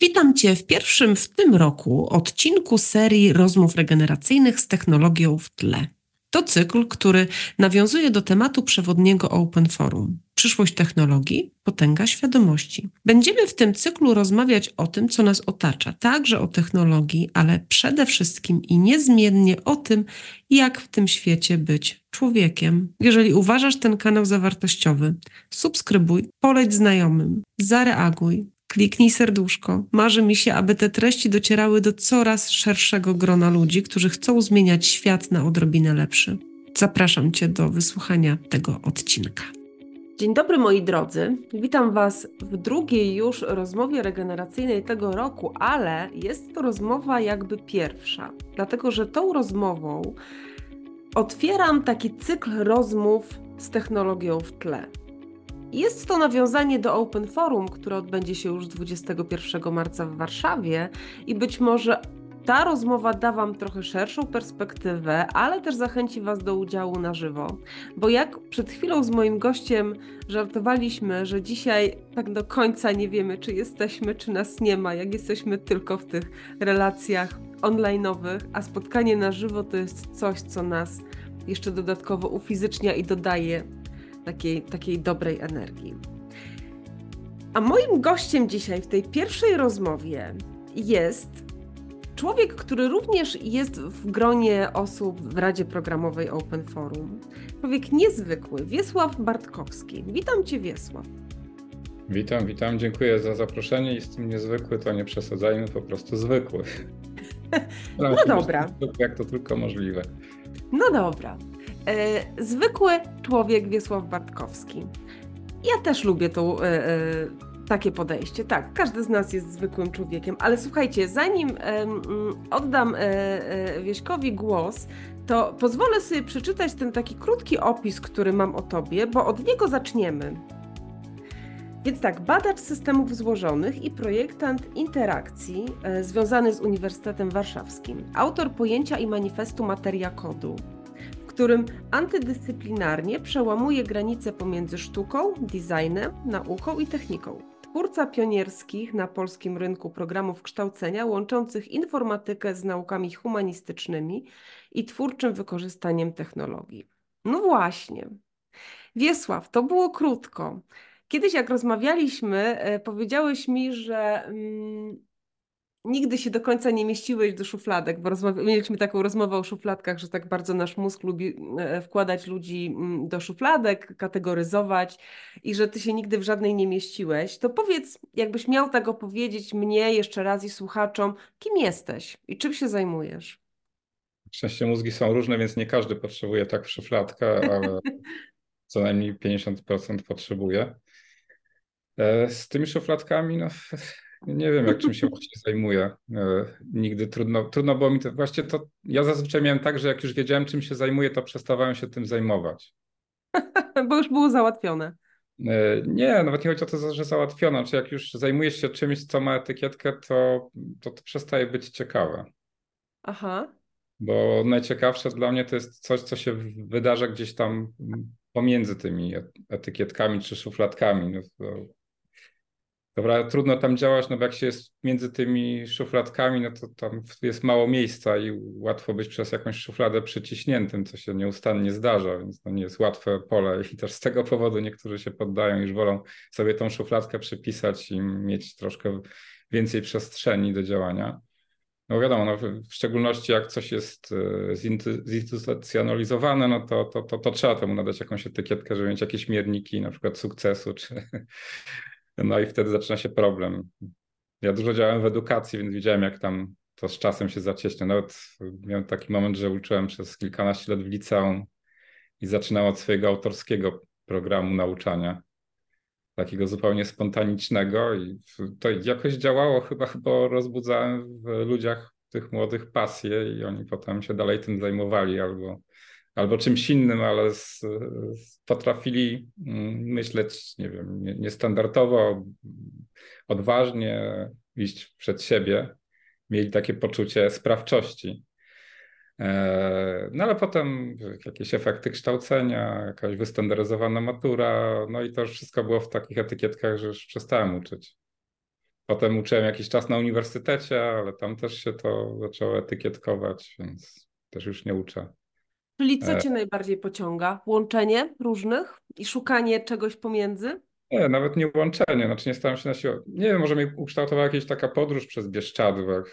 Witam Cię w pierwszym w tym roku odcinku serii rozmów regeneracyjnych z technologią w tle. To cykl, który nawiązuje do tematu przewodniego Open Forum. Przyszłość technologii, potęga świadomości. Będziemy w tym cyklu rozmawiać o tym, co nas otacza, także o technologii, ale przede wszystkim i niezmiennie o tym, jak w tym świecie być człowiekiem. Jeżeli uważasz ten kanał za wartościowy, subskrybuj, poleć znajomym, zareaguj, kliknij serduszko. Marzy mi się, aby te treści docierały do coraz szerszego grona ludzi, którzy chcą zmieniać świat na odrobinę lepszy. Zapraszam Cię do wysłuchania tego odcinka. Dzień dobry moi drodzy. Witam Was w drugiej już rozmowie regeneracyjnej tego roku, ale jest to rozmowa jakby pierwsza, dlatego że tą rozmową otwieram taki cykl rozmów z technologią w tle. Jest to nawiązanie do Open Forum, które odbędzie się już 21 marca w Warszawie i być może ta rozmowa da Wam trochę szerszą perspektywę, ale też zachęci Was do udziału na żywo. Bo jak przed chwilą z moim gościem żartowaliśmy, że dzisiaj tak do końca nie wiemy, czy jesteśmy, czy nas nie ma, jak jesteśmy tylko w tych relacjach online'owych, a spotkanie na żywo to jest coś, co nas jeszcze dodatkowo ufizycznia i dodaje takiej, takiej dobrej energii. A moim gościem dzisiaj w tej pierwszej rozmowie jest człowiek, który również jest w gronie osób w Radzie Programowej Open Forum. Człowiek niezwykły, Wiesław Bartkowski. Witam Cię, Wiesław. Witam, witam, dziękuję za zaproszenie. Jestem niezwykły, to nie przesadzajmy, po prostu zwykły. no dobra. Jak to tylko możliwe. No dobra. E, zwykły człowiek Wiesław Bartkowski. Ja też lubię tą, e, e, takie podejście. Tak, każdy z nas jest zwykłym człowiekiem, ale słuchajcie, zanim oddam Wieśkowi głos, to pozwolę sobie przeczytać ten taki krótki opis, który mam o tobie, bo od niego zaczniemy. Więc tak, badacz systemów złożonych i projektant interakcji związany z Uniwersytetem Warszawskim, autor pojęcia i manifestu materia kodu, którym antydyscyplinarnie przełamuje granice pomiędzy sztuką, designem, nauką i techniką. Twórca pionierskich na polskim rynku programów kształcenia łączących informatykę z naukami humanistycznymi i twórczym wykorzystaniem technologii. No właśnie. Wiesław, to było krótko. Kiedyś jak rozmawialiśmy, e, powiedziałeś mi, że mm, nigdy się do końca nie mieściłeś do szufladek, bo mieliśmy taką rozmowę o szufladkach, że tak bardzo nasz mózg lubi e, wkładać ludzi mm, do szufladek, kategoryzować i że ty się nigdy w żadnej nie mieściłeś. To powiedz, jakbyś miał tak opowiedzieć mnie jeszcze raz i słuchaczom, kim jesteś i czym się zajmujesz? Szczęście mózgi są różne, więc nie każdy potrzebuje tak szufladka, ale co najmniej 50% potrzebuje. E, z tymi szufladkami, no nie wiem, jak czym się właśnie zajmuję. E, nigdy trudno, trudno było mi to. Właściwie to ja zazwyczaj miałem tak, że jak już wiedziałem, czym się zajmuję, to przestawałem się tym zajmować. Bo już było załatwione. E, nie, nawet nie chodzi o to, że załatwiono. Czy jak już zajmujesz się czymś, co ma etykietkę, to, to, to przestaje być ciekawe. Aha. Bo najciekawsze dla mnie to jest coś, co się wydarza gdzieś tam pomiędzy tymi etykietkami czy szufladkami. No Dobra, trudno tam działać, no bo jak się jest między tymi szufladkami, no to tam jest mało miejsca i łatwo być przez jakąś szufladę przyciśniętym, co się nieustannie zdarza, więc to nie jest łatwe pole i też z tego powodu niektórzy się poddają, już wolą sobie tą szufladkę przypisać i mieć troszkę więcej przestrzeni do działania. No wiadomo, no w szczególności jak coś jest e, zinstytucjonalizowane, no to, to, to, to trzeba temu nadać jakąś etykietkę, żeby mieć jakieś mierniki, na przykład sukcesu, czy no i wtedy zaczyna się problem. Ja dużo działałem w edukacji, więc widziałem, jak tam to z czasem się zacieśnia. Nawet miałem taki moment, że uczyłem przez kilkanaście lat w liceum i zaczynałem od swojego autorskiego programu nauczania, takiego zupełnie spontanicznego i to jakoś działało, chyba, chyba rozbudzałem w ludziach tych młodych pasję i oni potem się dalej tym zajmowali albo albo czymś innym, ale z, z potrafili mm, myśleć, nie wiem, niestandardowo, odważnie, iść przed siebie. Mieli takie poczucie sprawczości. E, no ale potem jakieś efekty kształcenia, jakaś wystandaryzowana matura, no i to wszystko było w takich etykietkach, że już przestałem uczyć. Potem uczyłem jakiś czas na uniwersytecie, ale tam też się to zaczęło etykietkować, więc też już nie uczę. Czyli co cię najbardziej pociąga? Łączenie różnych i szukanie czegoś pomiędzy? Nie, nawet nie łączenie, znaczy nie staram się na siłę. Nie wiem, może mi ukształtowała jakaś taka podróż przez Bieszczady, jak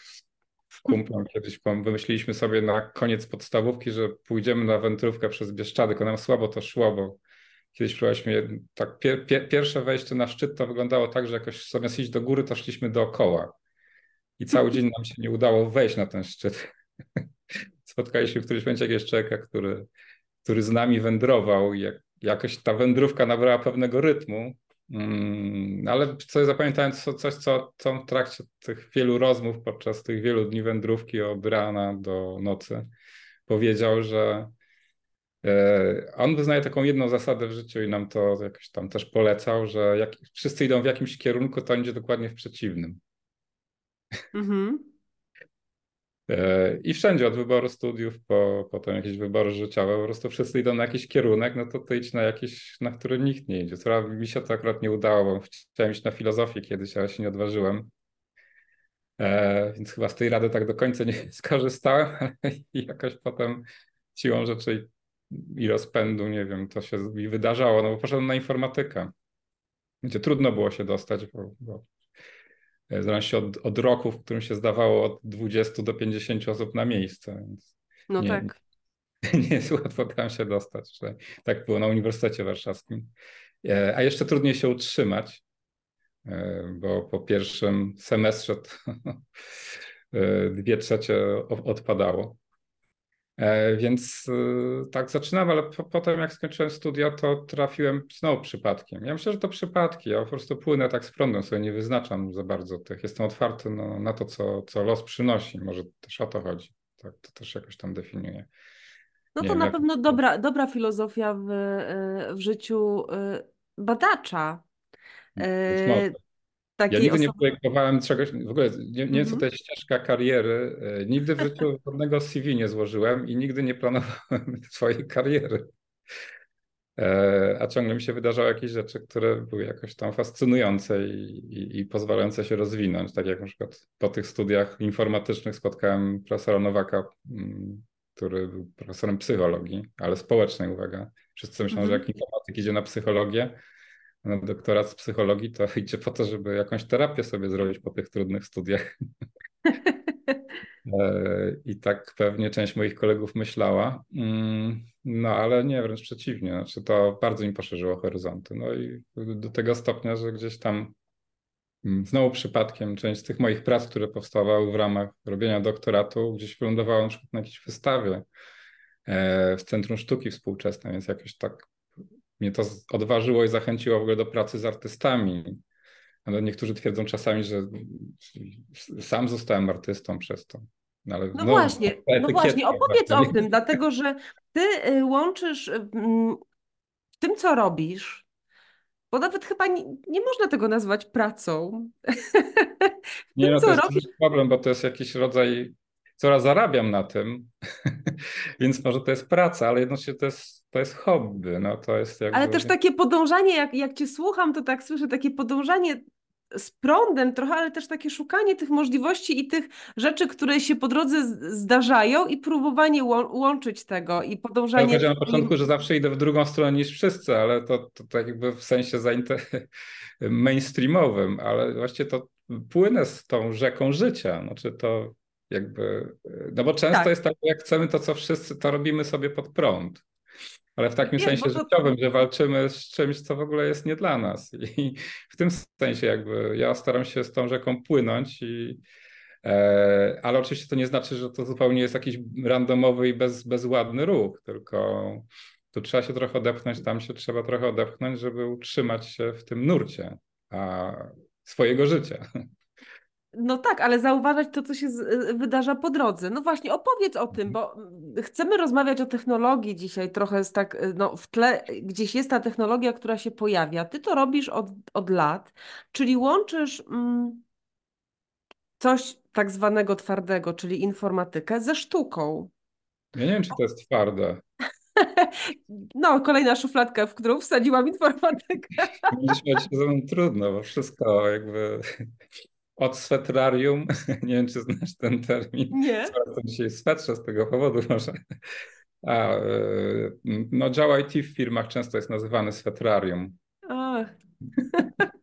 z kumplem kiedyś wymyśliliśmy sobie na koniec podstawówki, że pójdziemy na wędrówkę przez Bieszczady, tylko nam słabo to szło, bo kiedyś próbowaliśmy, tak pier, pier, pierwsze wejście na szczyt to wyglądało tak, że jakoś zamiast iść do góry, to szliśmy dookoła. I cały dzień nam się nie udało wejść na ten szczyt. Spotkaliśmy w którymś momencie jakiegoś człowieka, który, który z nami wędrował i jak, jakoś ta wędrówka nabrała pewnego rytmu, Mm, ale co zapamiętałem, to coś, co, co w trakcie tych wielu rozmów, podczas tych wielu dni wędrówki od rana do nocy, powiedział, że e, on wyznaje taką jedną zasadę w życiu i nam to jakoś tam też polecał, że jak wszyscy idą w jakimś kierunku, to idzie dokładnie w przeciwnym. Mhm. E, I wszędzie od wyboru studiów po potem jakieś wybory życiowe, po prostu wszyscy idą na jakiś kierunek, no to ty idź na jakiś, na który nikt nie idzie. Co mi się to akurat nie udało, bo chciałem iść na filozofię kiedyś, ale się nie odważyłem. E, więc chyba z tej rady tak do końca nie skorzystałem, ale jakoś potem siłą rzeczy i rozpędu, nie wiem, to się mi wydarzało, no bo poszedłem na informatykę, gdzie trudno było się dostać, bo, bo w zależności od, od roku, w którym się zdawało od 20 do 50 osób na miejsce. no nie, tak. Nie, jest łatwo tam się dostać. Tak było na Uniwersytecie Warszawskim. E, a jeszcze trudniej się utrzymać, e, bo po pierwszym semestrze e, dwie trzecie odpadało. E, więc e, tak zaczynałem, ale po, potem jak skończyłem studia, to trafiłem znowu przypadkiem. Ja myślę, że to przypadki. Ja po prostu płynę tak z prądem, sobie nie wyznaczam za bardzo tych. Jestem otwarty na, na to, co, co los przynosi. Może też o to chodzi. Tak, to też jakoś tam definiuje. No to na jak... pewno dobra, dobra filozofia w, e, w życiu badacza. Takiej ja nigdy osoby... nie projektowałem czegoś, w ogóle nie, nie wiem, co to jest ścieżka kariery. E, nigdy w życiu żadnego CV nie złożyłem i nigdy nie planowałem swojej kariery. E, a ciągle mi się wydarzały jakieś rzeczy, które były jakoś tam fascynujące i, i, i, pozwalające się rozwinąć. Tak jak na przykład po tych studiach informatycznych spotkałem profesora Nowaka, mm, który był profesorem psychologii, ale społecznej, uwaga. Wszyscy myślą, że mhm. jak informatyk idzie na psychologię, na doktorat z psychologii, to idzie po to, żeby jakąś terapię sobie zrobić po tych trudnych studiach. E, I tak pewnie część moich kolegów myślała. Mm, no ale nie, wręcz przeciwnie. Znaczy, to bardzo mi poszerzyło horyzonty. No i do tego stopnia, że gdzieś tam mm, znowu przypadkiem część z tych moich prac, które powstawały w ramach robienia doktoratu, gdzieś wylądowała na przykład na jakiejś wystawie e, w Centrum Sztuki Współczesnej, więc jakoś tak mnie to odważyło i zachęciło w ogóle do pracy z artystami. Ale niektórzy twierdzą czasami, że sam zostałem artystą przez to. No, ale, no, no właśnie, no właśnie, opowiedz o tym, dlatego że ty y, łączysz mm, w tym, co robisz, bo nawet chyba nie, nie można tego nazwać pracą. nie, tym, no, to jest robisz... problem, bo to jest jakiś rodzaj coraz zarabiam na tym, więc może to jest praca, ale jednocześnie to jest, to jest hobby. No, to jest jakby... Ale też takie podążanie, jak, jak cię słucham, to tak słyszę, takie podążanie z prądem trochę, ale też takie szukanie tych możliwości i tych rzeczy, które się po drodze zdarzają i próbowanie łączyć tego i podążanie... Ja powiedziałem na początku, że zawsze idę w drugą stronę niż wszyscy, ale to, to tak jakby w sensie mainstreamowym, ale właściwie to płynę z tą rzeką życia. Znaczy to jakby, no bo często tak. jest tak, jak chcemy to, co wszyscy, to robimy sobie pod prąd. Ale w takim sensie to... życiowym, że walczymy z czymś, co w ogóle jest nie dla nas. I w tym sensie jakby ja staram się z tą rzeką płynąć i e, ale oczywiście to nie znaczy, że to zupełnie jest jakiś randomowy i bez, bezładny ruch, tylko tu trzeba się trochę odepchnąć, tam się trzeba trochę odepchnąć, żeby utrzymać się w tym nurcie a, swojego życia. No tak, ale zauważać to, co się y, wydarza po drodze. No właśnie, opowiedz o tym, bo mm, chcemy rozmawiać o technologii dzisiaj, trochę jest tak, y, no w tle gdzieś jest ta technologia, która się pojawia. Ty to robisz od, od lat, czyli łączysz mm, coś tak zwanego twardego, czyli informatykę, ze sztuką. Ja nie wiem, czy to jest twarde. No, kolejna szufladka, w którą wsadziłam informatykę. Będzie się ze mną trudno, bo wszystko jakby od swetrarium, nie wiem czy znasz ten termin, nie. coraz dzisiaj swetrze z tego powodu może. A, no dział IT w firmach często jest nazywany swetrarium. Ach.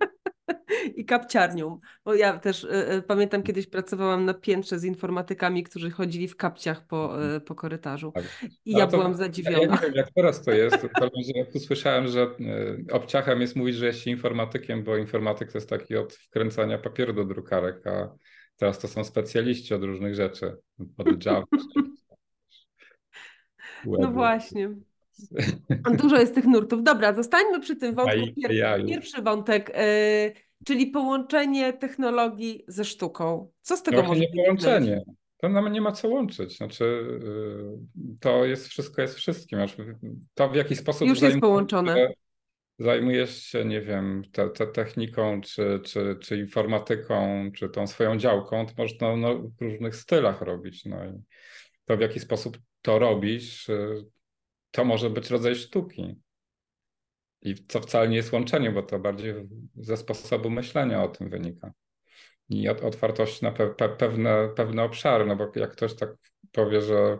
i kapciarnią. Bo ja też y, y, pamiętam kiedyś pracowałam na piętrze z informatykami, którzy chodzili w kapciach po, y, po korytarzu. Tak. I no ja byłam zadziwiona. Ja nie wiem, jak teraz to jest. Ja tu słyszałem, że obciachem jest mówić, że jest informatykiem, bo informatyk to jest taki od wkręcania papieru do drukarek, a teraz to są specjaliści od różnych rzeczy. Od Java. no właśnie. Dużo jest tych nurtów. Dobra, zostańmy przy tym wątku. Pierwszy wątek czyli połączenie technologii ze sztuką. Co z tego może nie połączenie. To nam nie ma co łączyć. Znaczy, y, to jest wszystko jest wszystkim. To w jaki sposób już jest połączone. Zajmujesz się, nie wiem, te, te techniką, czy, czy, czy informatyką, czy tą swoją działką, to można no, w różnych stylach robić. No i to w jaki sposób to robisz, y, to może być rodzaj sztuki. I co wcale nie jest łączenie, bo to bardziej ze sposobu myślenia o tym wynika. I otwartość na pe pe pewne, pewne obszary, no bo jak ktoś tak powie, że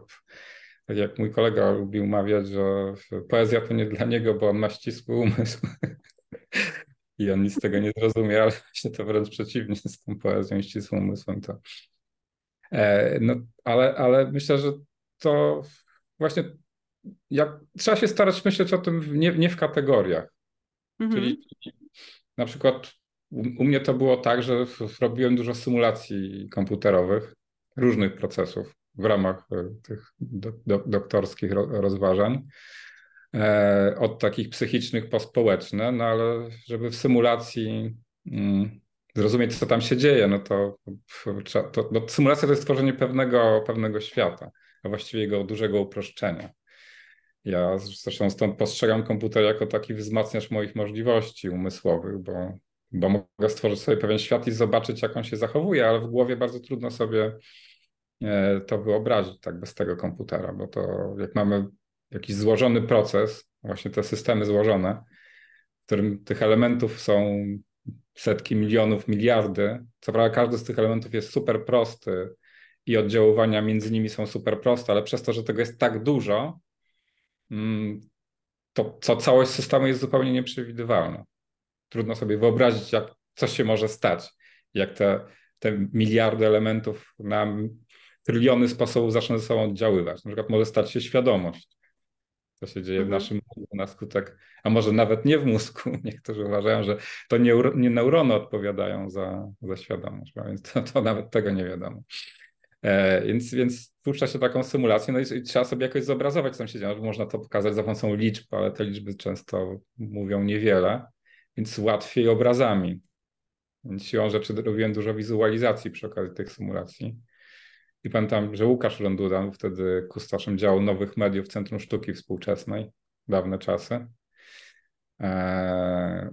jak mój kolega lubił mawiać, że poezja to nie dla niego, bo on ma ścisły umysł. I on nic z tego nie zrozumie, ale właśnie to wręcz przeciwnie z tą poezją i ścisłym umysłem. To... E, no, ale, ale myślę, że to właśnie jak, trzeba się starać myśleć o tym nie, nie w kategoriach. Mhm. Czyli na przykład u, u, mnie to było tak, że robiłem dużo symulacji komputerowych, różnych procesów w ramach e, tych do, do, doktorskich rozważań. E, od takich psychicznych po społeczne, no ale żeby w symulacji mm, zrozumieć, co tam się dzieje, no to, to, to symulacja to jest tworzenie pewnego, pewnego świata, a właściwie jego dużego uproszczenia. Ja zresztą stąd postrzegam komputer jako taki wzmacniacz moich możliwości umysłowych, bo, bo mogę stworzyć sobie pewien świat i zobaczyć, jak on się zachowuje, ale w głowie bardzo trudno sobie e, to wyobrazić tak bez tego komputera, bo to jak mamy jakiś złożony proces, właśnie te systemy złożone, w którym tych elementów są setki milionów, miliardy. Co prawda każdy z tych elementów jest super prosty i oddziaływania między nimi są super proste, ale przez to, że tego jest tak dużo, Mm, to co całość systemu jest zupełnie nieprzewidywalna. Trudno sobie wyobrazić, jak coś się może stać, jak te, te miliardy elementów na tryliony sposobów zaczną ze sobą oddziaływać. Na przykład może stać się świadomość, co się dzieje w mhm. naszym mózgu na skutek, a może nawet nie w mózgu. Niektórzy uważają, że to nie, nie neurony odpowiadają za, za świadomość, więc to, to nawet tego nie wiadomo. E, więc, więc puszcza się taką symulację, no i, i, trzeba sobie jakoś zobrazować, co tam się dzieje. Można to pokazać za pomocą liczb, ale te liczby często mówią niewiele, więc łatwiej obrazami. Więc siłą rzeczy robiłem dużo wizualizacji przy okazji tych symulacji. I pamiętam, że Łukasz Ronduda, był wtedy kustaszem działu nowych mediów Centrum Sztuki Współczesnej, dawne czasy. Eee,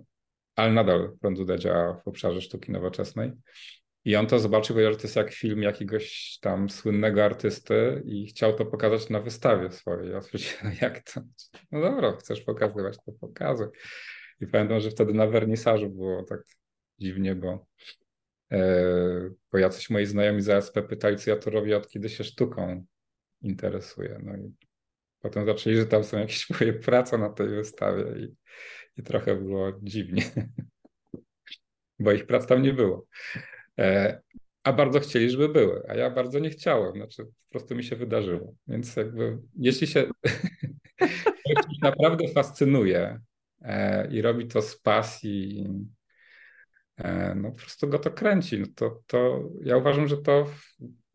ale nadal Ronduda działa w obszarze sztuki nowoczesnej. I on to zobaczył, powiedział, że to jest jak film jakiegoś tam słynnego artysty i chciał to pokazać na wystawie swojej. Ja stwierdziłem, jak to? No dobra, chcesz pokazywać, to pokazuj. I pamiętam, że wtedy na wernisażu było tak dziwnie, bo, e, bo jacyś moi znajomi z ASP pytali, co ja tu robię, od kiedy się sztuką interesuję. No i potem zaczęli, że tam są jakieś moje prace na tej wystawie i, i trochę było dziwnie, bo ich prac tam nie było. E, a bardzo chcieli, żeby były, a ja bardzo nie chciałem, znaczy po prostu mi się wydarzyło. Więc jakby, jeśli się naprawdę fascynuje e, i robi to z pasji, e, no po prostu go to kręci, no to, to ja uważam, że to,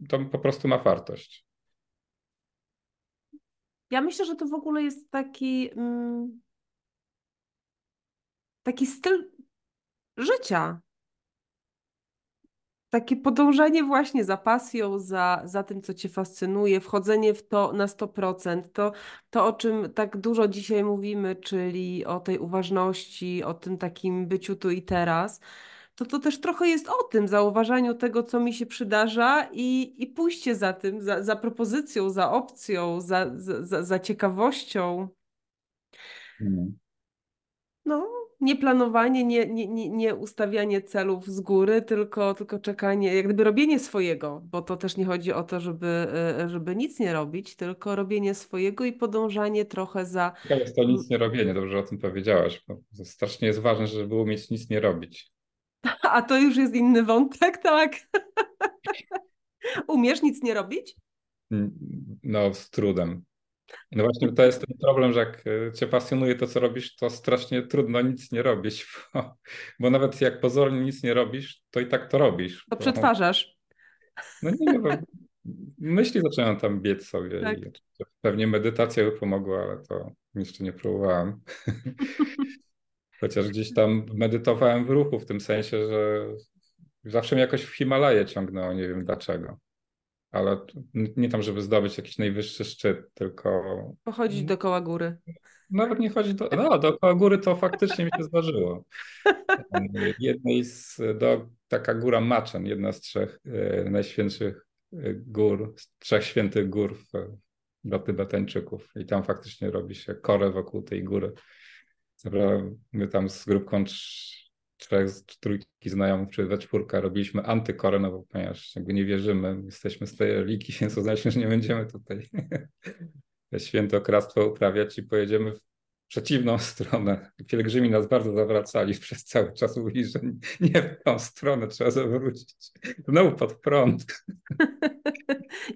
to po prostu ma wartość. Ja myślę, że to w ogóle jest taki, mm, taki styl życia takie podążanie właśnie za pasją, za, za tym, co cię fascynuje, wchodzenie w to na 100%, to, to o czym tak dużo dzisiaj mówimy, czyli o tej uważności, o tym takim byciu tu i teraz, to to też trochę jest o tym, zauważaniu tego, co mi się przydarza i, i pójście za tym, za, za propozycją, za opcją, za, za, za ciekawością. Hmm. No, Nie planowanie, nie, nie, nie, nie ustawianie celów z góry, tylko, tylko czekanie, jak gdyby robienie swojego, bo to też nie chodzi o to, żeby, e, żeby nic nie robić, tylko robienie swojego i podążanie trochę za. To jest to nic nie robienie, dobrze o tym powiedziałaś. Strasznie jest ważne, żeby umieć nic nie robić. A to już jest inny wątek, tak? Umiesz nic nie robić? No, z trudem. No właśnie to jest ten problem, że jak e, cię pasjonuje to, co robisz, to strasznie trudno nic nie robić, bo, bo nawet jak pozornie nic nie robisz, to i tak to robisz. To przetwarzasz. No nie, no, myśli zaczynają tam biec sobie tak. i pewnie medytacja by pomogła, ale to jeszcze nie próbowałem. Chociaż gdzieś tam medytowałem w ruchu, w tym sensie, że zawsze mnie jakoś w Himalaje ciągnęło, nie wiem dlaczego ale nie tam, żeby zdobyć jakiś najwyższy szczyt, tylko... Pochodzić dookoła góry. Nawet nie chodzi do... No, dookoła góry to faktycznie mi się zdarzyło. Jednej z... Do, taka góra Machen, jedna z trzech e, najświętszych e, gór, z trzech świętych gór w, dla Tybetańczyków. I tam faktycznie robi się korę wokół tej góry. My tam z grupką trzech, trójki znajomych, czy we czwórka robiliśmy antykorę, no bo ponieważ jakby nie wierzymy, jesteśmy z tej religii, więc oznacza, że nie będziemy tutaj święto krastwo uprawiać i pojedziemy w przeciwną stronę. Pielgrzymi nas bardzo zawracali przez cały czas, mówili, że nie w tą stronę trzeba zawrócić. Znowu pod prąd.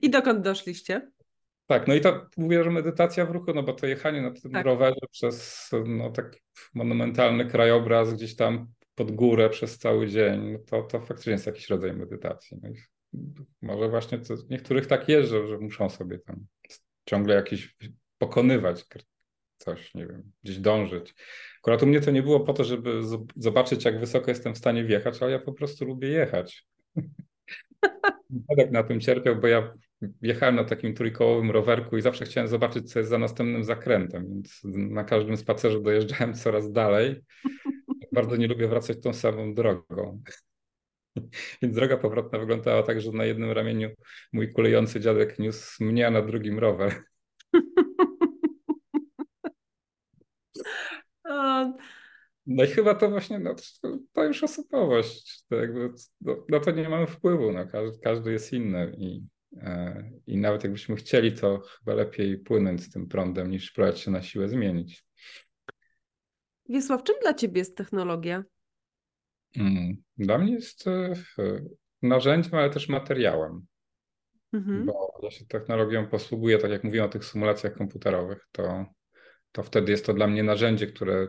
I dokąd doszliście? Tak, no i to mówię, że medytacja w ruchu, no bo to jechanie na tym tak. rowerze przez no, taki monumentalny krajobraz gdzieś tam pod górę przez cały dzień, no to, to faktycznie jest jakiś rodzaj medytacji. No może właśnie to, niektórych tak jest, że, że muszą sobie tam ciągle jakieś pokonywać coś, nie wiem, gdzieś dążyć. Akurat u mnie to nie było po to, żeby zobaczyć, jak wysoko jestem w stanie wjechać, ale ja po prostu lubię jechać. tak na tym cierpiał, bo ja jechałem na takim trójkołowym rowerku i zawsze chciałem zobaczyć, co jest za następnym zakrętem, więc na każdym spacerze dojeżdżałem coraz dalej bardzo nie lubię wracać tą samą drogą. Więc droga powrotna wyglądała tak, że na jednym ramieniu mój kulejący dziadek niósł mnie, a na drugim rower. No i chyba to właśnie, no, to już osobowość. To jakby, no, na to nie mamy wpływu. No, każdy, każdy jest inny i, e, i nawet jakbyśmy chcieli, to chyba lepiej płynąć z tym prądem, niż próbować się na siłę zmienić. Wiesław, czym dla ciebie jest technologia? Mm, dla mnie jest e, narzędziem, ale też materiałem. Mhm. Bo ja się technologią posługuję, tak jak mówiłem o tych symulacjach komputerowych, to, to wtedy jest to dla mnie narzędzie, które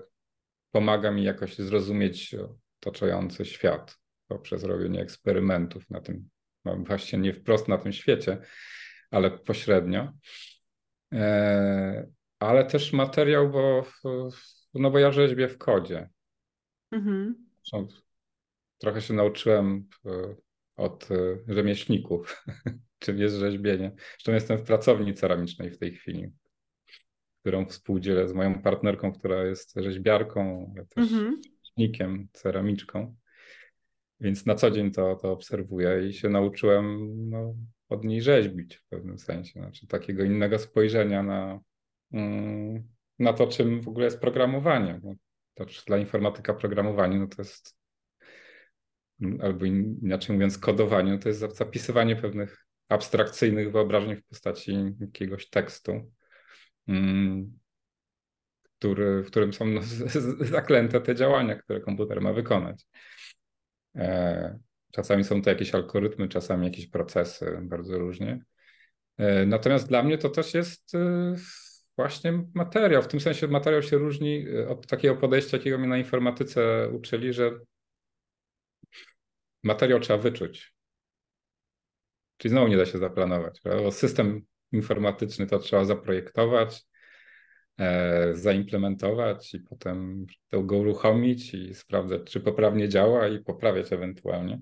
pomaga mi jakoś zrozumieć otaczający świat poprzez robienie eksperymentów na tym, no właśnie nie wprost na tym świecie, ale pośrednio. E, ale też materiał, bo no bo ja rzeźbię w kodzie. Mhm. Trochę się nauczyłem e, od e, rzemieślników, czym jest rzeźbienie. Zresztą jestem w pracowni ceramicznej w tej chwili, którą współdzielę z moją partnerką, która jest rzeźbiarką, ale też mhm. ceramiczką. Więc na co dzień to, to obserwuję i się nauczyłem no, od niej rzeźbić w pewnym sensie. Znaczy takiego innego spojrzenia na, mm, na to, czym w ogóle jest programowanie. No, to dla informatyka programowanie no to jest, albo inaczej mówiąc, kodowanie, no to jest zapisywanie pewnych abstrakcyjnych wyobrażeń w postaci jakiegoś tekstu, mm, który, w którym są no, zaklęte te działania, które komputer ma wykonać. E, czasami są to jakieś algorytmy, czasami jakieś procesy, bardzo różnie. E, natomiast dla mnie to też jest e, właśnie materiał. W tym sensie materiał się różni e, od takiego podejścia, jakiego mnie na informatyce uczyli, że materiał trzeba wyczuć. Czyli znowu nie da się zaplanować. System informatyczny to trzeba zaprojektować, e, zaimplementować i potem go uruchomić i sprawdzać, czy poprawnie działa i poprawiać ewentualnie.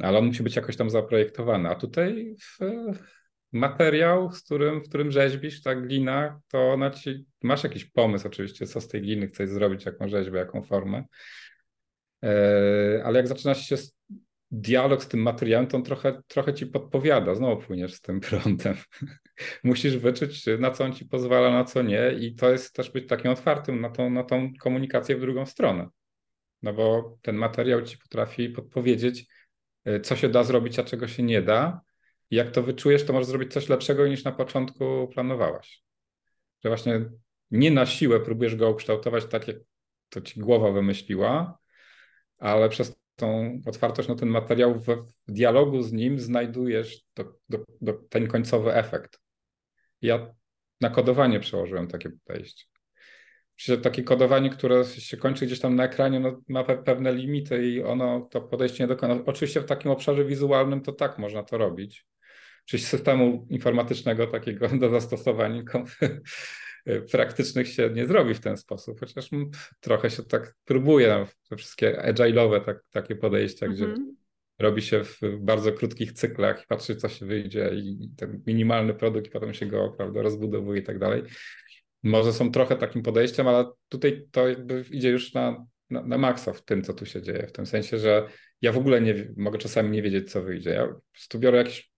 Ale on musi być jakoś tam zaprojektowany. A tutaj w, materiał, z którym, w którym rzeźbisz, ta glina, to ona ci, masz jakiś pomysł oczywiście, co z tej gliny chcesz zrobić, jaką rzeźbę, jaką formę, e, ale jak zaczynasz się dialog z tym materiałem, to on trochę, trochę ci podpowiada, znowu płyniesz z tym prądem. Musisz wyczuć, na co on ci pozwala, na co nie i to jest też być takim otwartym na tą, na tą komunikację w drugą stronę. No bo ten materiał ci potrafi podpowiedzieć, y, co się da zrobić, a czego się nie da. Jak to wyczujesz, to możesz zrobić coś lepszego niż na początku planowałaś. Że właśnie nie na siłę próbujesz go ukształtować tak, jak to ci głowa wymyśliła, ale przez tą otwartość na ten materiał w, w dialogu z nim znajdujesz do, do, do ten końcowy efekt. Ja na kodowanie przełożyłem takie podejście. Przecież takie kodowanie, które się kończy gdzieś tam na ekranie, no, ma pe pewne limity i ono to podejście nie dokona. Oczywiście w takim obszarze wizualnym to tak można to robić. Czyli systemu informatycznego takiego do zastosowań praktycznych się nie zrobi w ten sposób, chociaż trochę się tak próbuje, te wszystkie agile'owe tak, takie podejścia, mm -hmm. gdzie mhm. robi się w bardzo krótkich cyklach i patrzy, co się wyjdzie i ten minimalny produkt i potem się go prawda, rozbudowuje i tak dalej. Może są trochę takim podejściem, ale tutaj to jakby idzie już na, na, na maksa w tym, co tu się dzieje, w tym sensie, że ja w ogóle nie mogę czasami nie wiedzieć, co wyjdzie. Ja po prostu biorę jakiś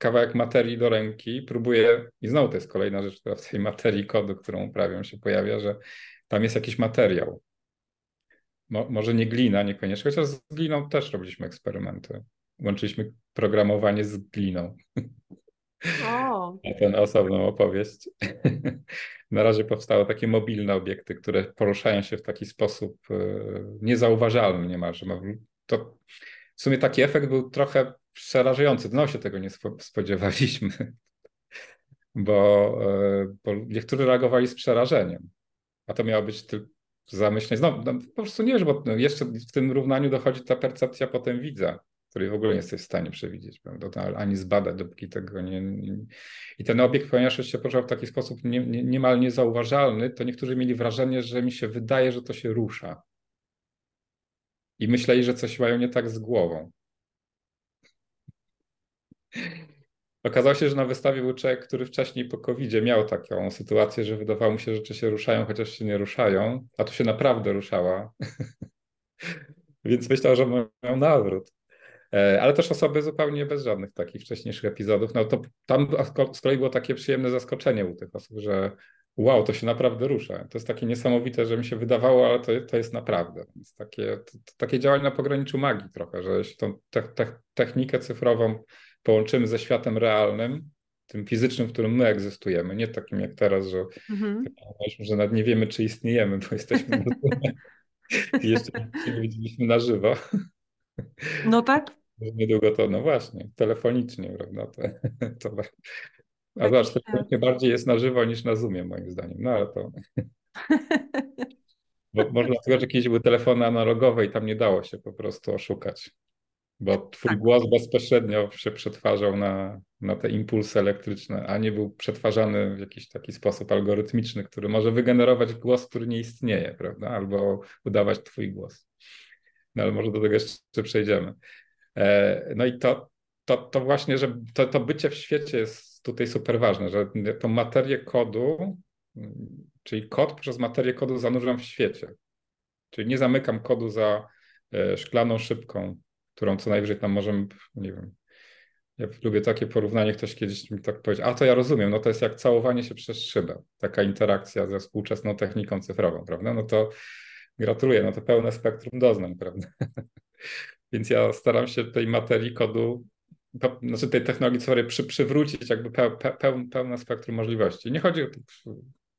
kawałek materii do ręki, próbuję, i znowu to jest kolejna rzecz, która w tej materii kodu, którą uprawiam, się pojawia, że tam jest jakiś materiał. Mo, może nie glina, niekoniecznie, chociaż z gliną też robiliśmy eksperymenty. Łączyliśmy programowanie z gliną. O. ten osobną opowieść. Na razie powstały takie mobilne obiekty, które poruszają się w taki sposób e, niezauważalny niemalże. To w sumie taki efekt był trochę przerażający. No się tego nie spodziewaliśmy, bo, e, bo niektórzy reagowali z przerażeniem, a to miało być tylko zamyślenie. No, no, po prostu nie wiesz, bo no, jeszcze w tym równaniu dochodzi ta percepcja potem widza, której w ogóle nie jesteś w stanie przewidzieć, prawda? ani zbadać, dopóki tego nie, nie... I ten obiekt, ponieważ się poruszał w taki sposób nie, nie, niemal niezauważalny, to niektórzy mieli wrażenie, że mi się wydaje, że to się rusza. I myśleli, że coś mają nie tak z głową. Okazało się, że na wystawie był człowiek, który wcześniej po covid miał taką sytuację, że wydawało mu się, że rzeczy się ruszają, chociaż się nie ruszają, a tu się naprawdę ruszała. Więc myślał, że mają nawrót. E, ale też osoby zupełnie bez żadnych takich wcześniejszych epizodów. No to tam z kolei było takie przyjemne zaskoczenie u tych osób, że wow, to się naprawdę rusza. To jest takie niesamowite, że mi się wydawało, ale to, to jest naprawdę. Więc takie, to, to takie działanie na pograniczu magii trochę, że jeśli tą te, te, technikę cyfrową połączymy ze światem realnym, tym fizycznym, w którym my egzystujemy, nie takim jak teraz, że, mhm. że nawet nie wiemy, czy istniejemy, bo jesteśmy na i jeszcze nie widzieliśmy na żywo. No tak. Niedługo to, no właśnie, telefonicznie, prawda? To, to, a tak zobacz, telefonicznie bardziej jest na żywo niż na Zoomie, moim zdaniem. No ale to... Bo może dlatego, że kiedyś były telefony analogowe i tam nie dało się po prostu oszukać. Bo twój tak. głos bezpośrednio się przetwarzał na, na te impulsy elektryczne, a nie był przetwarzany w jakiś taki sposób algorytmiczny, który może wygenerować głos, który nie istnieje, prawda? Albo udawać twój głos. No ale może do tego jeszcze przejdziemy. E, no i to, to, to właśnie, że to, to bycie w świecie jest tutaj super ważne, że tą materię kodu, czyli kod przez materię kodu zanurzam w świecie. Czyli nie zamykam kodu za e, szklaną szybką, którą co najwyżej tam możemy, nie wiem, ja lubię takie porównanie, ktoś kiedyś mi tak powiedział, a to ja rozumiem, no to jest jak całowanie się przez szybę, taka interakcja ze współczesną techniką cyfrową, prawda? No to gratuluję, no to pełne spektrum doznań, prawda? Więc ja staram się tej materii kodu, znaczy tej technologii cyfrowej przy, przywrócić jakby peł, peł, pełne spektrum możliwości. Nie chodzi o,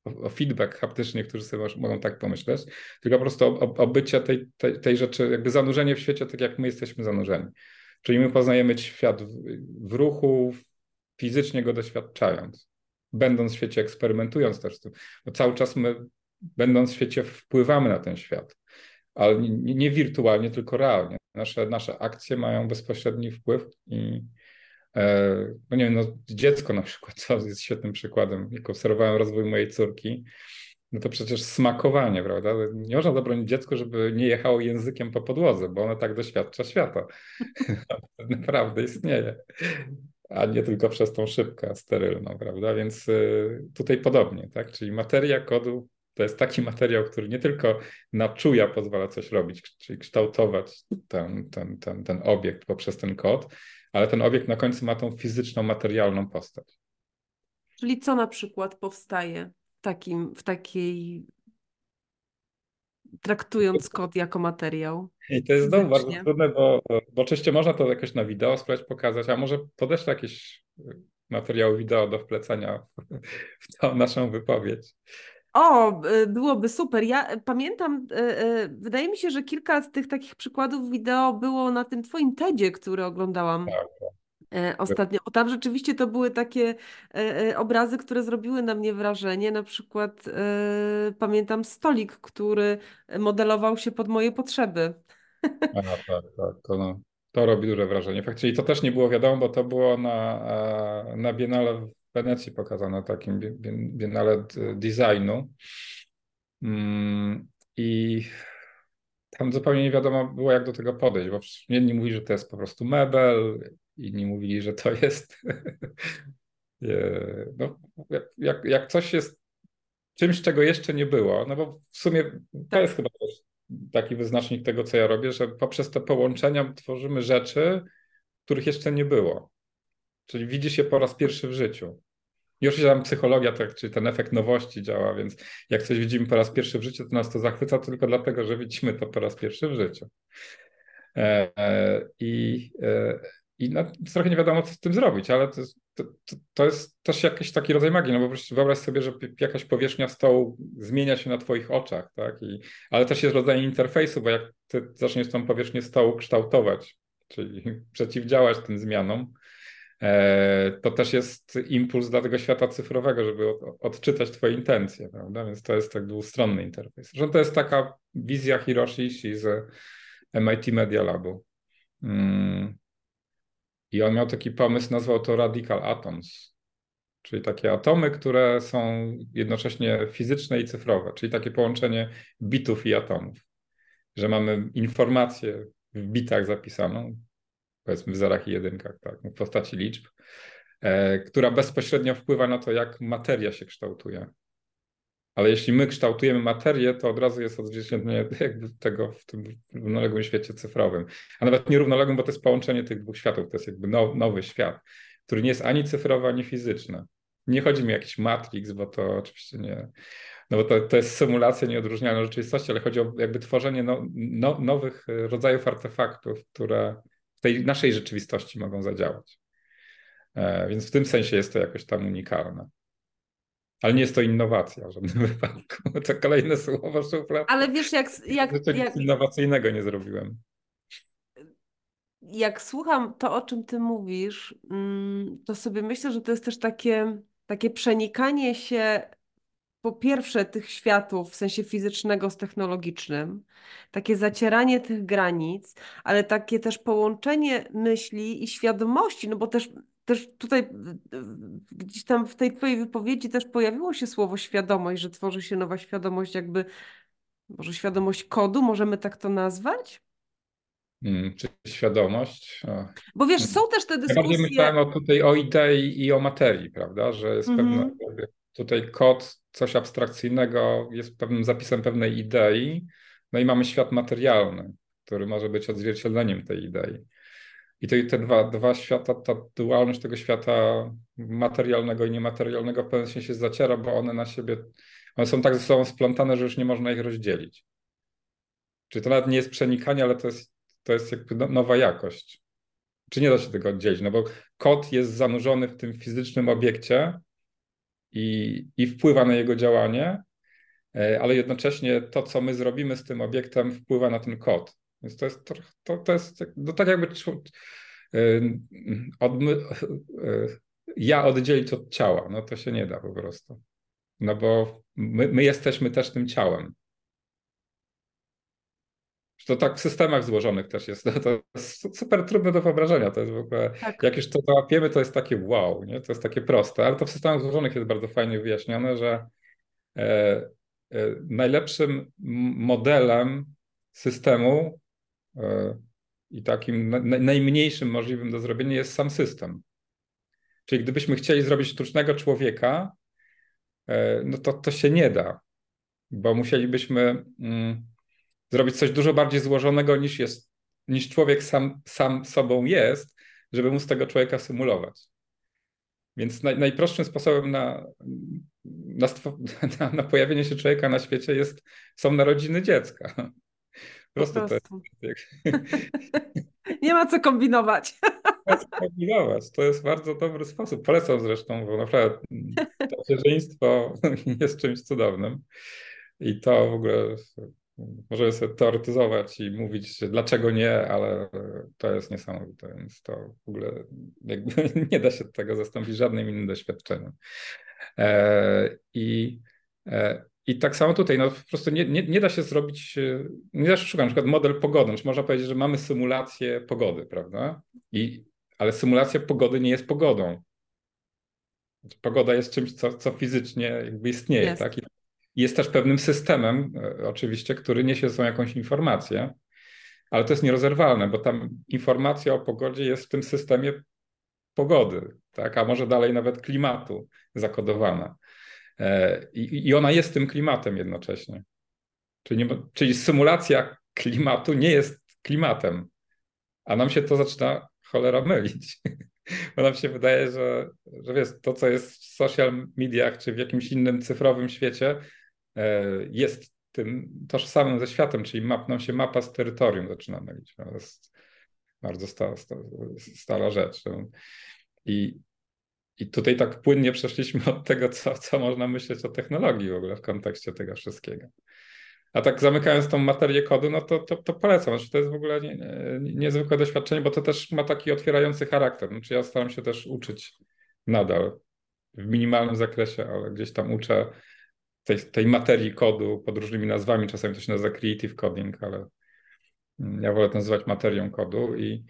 o, feedback haptyczny, którzy sobie mogą tak pomyśleć, tylko po prostu o, o bycie tej, tej, tej rzeczy, jakby zanurzenie w świecie tak jak my jesteśmy zanurzeni. Czyli my poznajemy świat w, w ruchu, fizycznie go doświadczając, będąc w świecie, eksperymentując też z tym, bo cały czas my, będąc w świecie, wpływamy na ten świat, ale nie, nie wirtualnie, tylko realnie. Nasze, nasze akcje mają bezpośredni wpływ i no nie wiem, no dziecko na przykład, co jest świetnym przykładem, jak obserwowałem rozwój mojej córki, no to przecież smakowanie, prawda? Nie można zabronić dziecku, żeby nie jechało językiem po podłodze, bo ono tak doświadcza świata. Naprawdę istnieje. A nie tylko przez tą szybkę sterylną, prawda? Więc y, tutaj podobnie, tak? Czyli materia kodu To jest taki materiał, który nie tylko na czuja pozwala coś robić, czyli kształtować ten, ten, ten, ten obiekt poprzez ten kod, ale ten obiekt na końcu ma tą fizyczną, materialną postać. Czyli co na przykład powstaje w, takim, w takiej traktując kod jako materiał. I to jest znowu bardzo trudne, bo, bo oczywiście można to jakoś na wideo spróbować pokazać, a może podeszły jakieś materiały wideo do wplecenia w tą naszą wypowiedź. O, y, byłoby super. Ja pamiętam, y, y, wydaje mi się, że kilka z tych takich przykładów wideo było na tym twoim TEDzie, który oglądałam. Tak, tak. E, ostatnio. Bo tam rzeczywiście to były takie e, e, obrazy, które zrobiły na mnie wrażenie. Na przykład pamiętam stolik, który modelował się pod moje potrzeby. A, tak, tak. To, no, to robi duże wrażenie. Faktycznie to też nie było wiadomo, bo to było na, na Biennale w Wenecji pokazane, takim Biennale designu. Mm, I tam zupełnie nie wiadomo było, jak do tego podejść, bo jedni mówili, że to jest po prostu mebel, inni mówili, że to jest. no, jak, jak coś jest czymś, czego jeszcze nie było, no bo w sumie to tak. jest chyba taki wyznacznik tego, co ja robię, że poprzez te połączenia tworzymy rzeczy, których jeszcze nie było. Czyli widzi się po raz pierwszy w życiu. Oczywiście tam psychologia, tak, czyli ten efekt nowości działa, więc jak coś widzimy po raz pierwszy w życiu, to nas to zachwyca tylko dlatego, że widzimy to po raz pierwszy w życiu. E, e, I, e, i no, trochę nie wiadomo, co z tym zrobić, ale to, to, to jest też jakiś taki rodzaj magii, no bo wyobraź sobie, że jakaś powierzchnia stołu zmienia się na twoich oczach, tak? I, ale też jest rodzaj interfejsu, bo jak ty zaczniesz tą powierzchnię stołu kształtować, czyli przeciwdziałać tym zmianom, to też jest impuls dla tego świata cyfrowego, żeby odczytać twoje intencje, prawda? Więc to jest tak dwustronny interfejs. Zresztą to jest taka wizja Hiroshi Ishii z MIT Media Labu. Hmm i on miał taki pomysł, nazwał to Radical Atoms, czyli takie atomy, które są jednocześnie fizyczne i cyfrowe, czyli takie połączenie bitów i atomów. Że mamy informację w bitach zapisaną, powiedzmy w zerach i jedynkach, tak, w postaci liczb, e, która bezpośrednio wpływa na to, jak materia się kształtuje. Ale jeśli my kształtujemy materię, to od razu jest odzwierciedlenie tego w tym równoległym świecie cyfrowym. A nawet nie równoległym, bo to jest połączenie tych dwóch światów. To jest jakby nowy świat, który nie jest ani cyfrowy, ani fizyczny. Nie chodzi mi o jakiś Matrix, bo to oczywiście nie. No bo to, to jest symulacja nieodróżnialna od rzeczywistości, ale chodzi o jakby tworzenie no, no, nowych rodzajów artefaktów, które w tej naszej rzeczywistości mogą zadziałać. E, więc w tym sensie jest to jakoś tam unikalne. Ale nie jest to innowacja w żadnym wypadku. To kolejne słowo szuflad. Ale wiesz, jak. jak, Nic jak innowacyjnego nie zrobiłem. Jak słucham to, o czym ty mówisz, mm, to sobie myślę, że to jest też takie, takie przenikanie się po pierwsze tych światów w sensie fizycznego z technologicznym, takie zacieranie tych granic, ale takie też połączenie myśli i świadomości, no bo też też tutaj gdzieś tam w tej twojej wypowiedzi też pojawiło się słowo świadomość, że tworzy się nowa świadomość, jakby może świadomość kodu, możemy tak to nazwać? Hmm, czy świadomość? Bo wiesz, są też te dyskusje... Ja bardziej myślałem o, tutaj o idei i o materii, prawda, że jest mm -hmm. pewne, tutaj kod, coś abstrakcyjnego jest pewnym zapisem pewnej idei, no i mamy świat materialny, który może być odzwierciedleniem tej idei. I to, te dwa, dwa świata, ta dualność tego świata materialnego i niematerialnego w pewnym sensie zaciera, bo one na siebie, one są tak ze sobą splątane, że już nie można ich rozdzielić. Czyli to nawet nie jest przenikanie, ale to jest, to jest jakby no, nowa jakość. Czy nie da się tego oddzielić? No bo kod jest zanurzony w tym fizycznym obiekcie i, i wpływa na jego działanie, e, ale jednocześnie to, co my zrobimy z tym obiektem, wpływa na ten kod. Więc to jest, to, to jest no tak jakby od, ja oddzielić od ciała. No to się nie da po prostu. No bo my, my jesteśmy też tym ciałem. To tak w systemach złożonych też jest. To, jest super trudne do wyobrażenia. To jest w ogóle, tak. jak już to załapiemy, to jest takie wow, nie? to jest takie proste, ale to w systemach złożonych jest bardzo fajnie wyjaśnione, że e, e, najlepszym modelem systemu E, i takim najmniejszym możliwym do zrobienia jest sam system. Czyli gdybyśmy chcieli zrobić sztucznego człowieka, e, no to to się nie da. bo musielibyśmy mm, zrobić coś dużo bardziej złożonego niż jest, niż człowiek sam, sam sobą jest, żeby móc tego człowieka symulować. Więc naj, najprostszym sposobem na, na, na, na, pojawienie się człowieka na świecie jest, są narodziny dziecka. Po prostu, po prostu. to jest. Nie ma co kombinować. Nie ma co kombinować. To jest bardzo dobry sposób. Polecam zresztą, bo naprawdę tacierzyństwo jest czymś cudownym. I to w ogóle możemy sobie teoretyzować i mówić, dlaczego nie, ale to jest niesamowite, więc to w ogóle nie da się tego zastąpić żadnym innym doświadczeniem. E, I, e, i tak samo tutaj, no po prostu nie, nie, nie da się zrobić, nie da się szukać na przykład model pogody, czy można powiedzieć, że mamy symulację pogody, prawda? I, ale symulacja pogody nie jest pogodą. Pogoda jest czymś, co, co fizycznie jakby istnieje, jest. tak? I jest też pewnym systemem, e, oczywiście, który niesie ze sobą jakąś informację, ale to jest nierozerwalne, bo tam informacja o pogodzie jest w tym systemie pogody, tak? a może dalej nawet klimatu zakodowana. E, I, i ona jest tym klimatem jednocześnie. Czyli, nie, czyli symulacja klimatu nie jest klimatem, a nam się to zaczyna cholera mylić. Bo nam się wydaje, że, że wiesz, to, co jest w social mediach czy w jakimś innym cyfrowym świecie, jest tym tożsamym ze światem, czyli map, nam się mapa z terytorium zaczyna mylić. To jest bardzo stała, rzecz. I, I tutaj tak płynnie przeszliśmy od tego, co, co można myśleć o technologii w ogóle w kontekście tego wszystkiego. A tak zamykając tą materię kodu, no to, to, to polecam. Znaczy, to jest w ogóle nie, nie, niezwykłe doświadczenie, bo to też ma taki otwierający charakter. Znaczy, ja staram się też uczyć nadal w minimalnym zakresie, ale gdzieś tam uczę tej, tej materii kodu pod różnymi nazwami. Czasami to się nazywa creative coding, ale mm, ja wolę to nazywać materią kodu i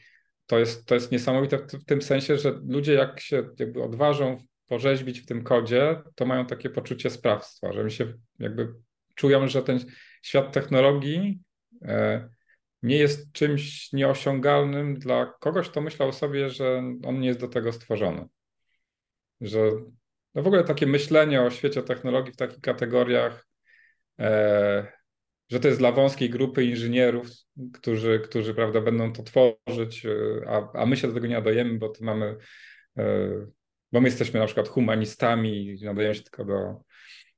to jest, to jest niesamowite w, w tym sensie, że ludzie jak się jakby odważą porzeźbić w tym kodzie, to mają takie poczucie sprawstwa, że mi się jakby czują, że ten świat technologii e, nie jest czymś nieosiągalnym dla kogoś, kto myślał sobie, że on nie jest do tego stworzony. Że no w ogóle takie myślenie o świecie technologii w takich kategoriach, e, że to jest dla wąskiej grupy inżynierów, którzy, którzy prawda, będą to tworzyć, e, a, a my się do tego nie nadajemy, bo to mamy, e, bo my jesteśmy na przykład humanistami i nadajemy się tylko do,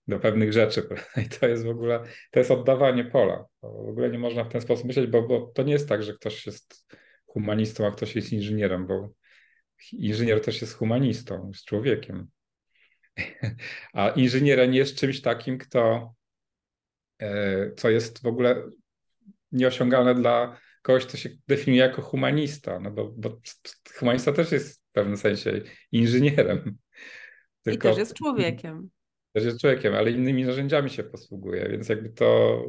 do pewnych rzeczy. Prawda? I to jest w ogóle, to jest oddawanie pola. W ogóle nie można w ten sposób myśleć, bo, bo to nie jest tak, że ktoś jest humanistą, a ktoś jest inżynierem, bo inżynier też jest humanistą, jest człowiekiem. A inżyniera nie jest czymś takim, kto, e, co jest w ogóle nieosiągalne dla kogoś, kto się definiuje jako humanista, no bo, bo humanista też jest w pewnym sensie inżynierem. Tylko, I też jest człowiekiem. Też jest człowiekiem, ale innymi narzędziami się posługuje, więc jakby to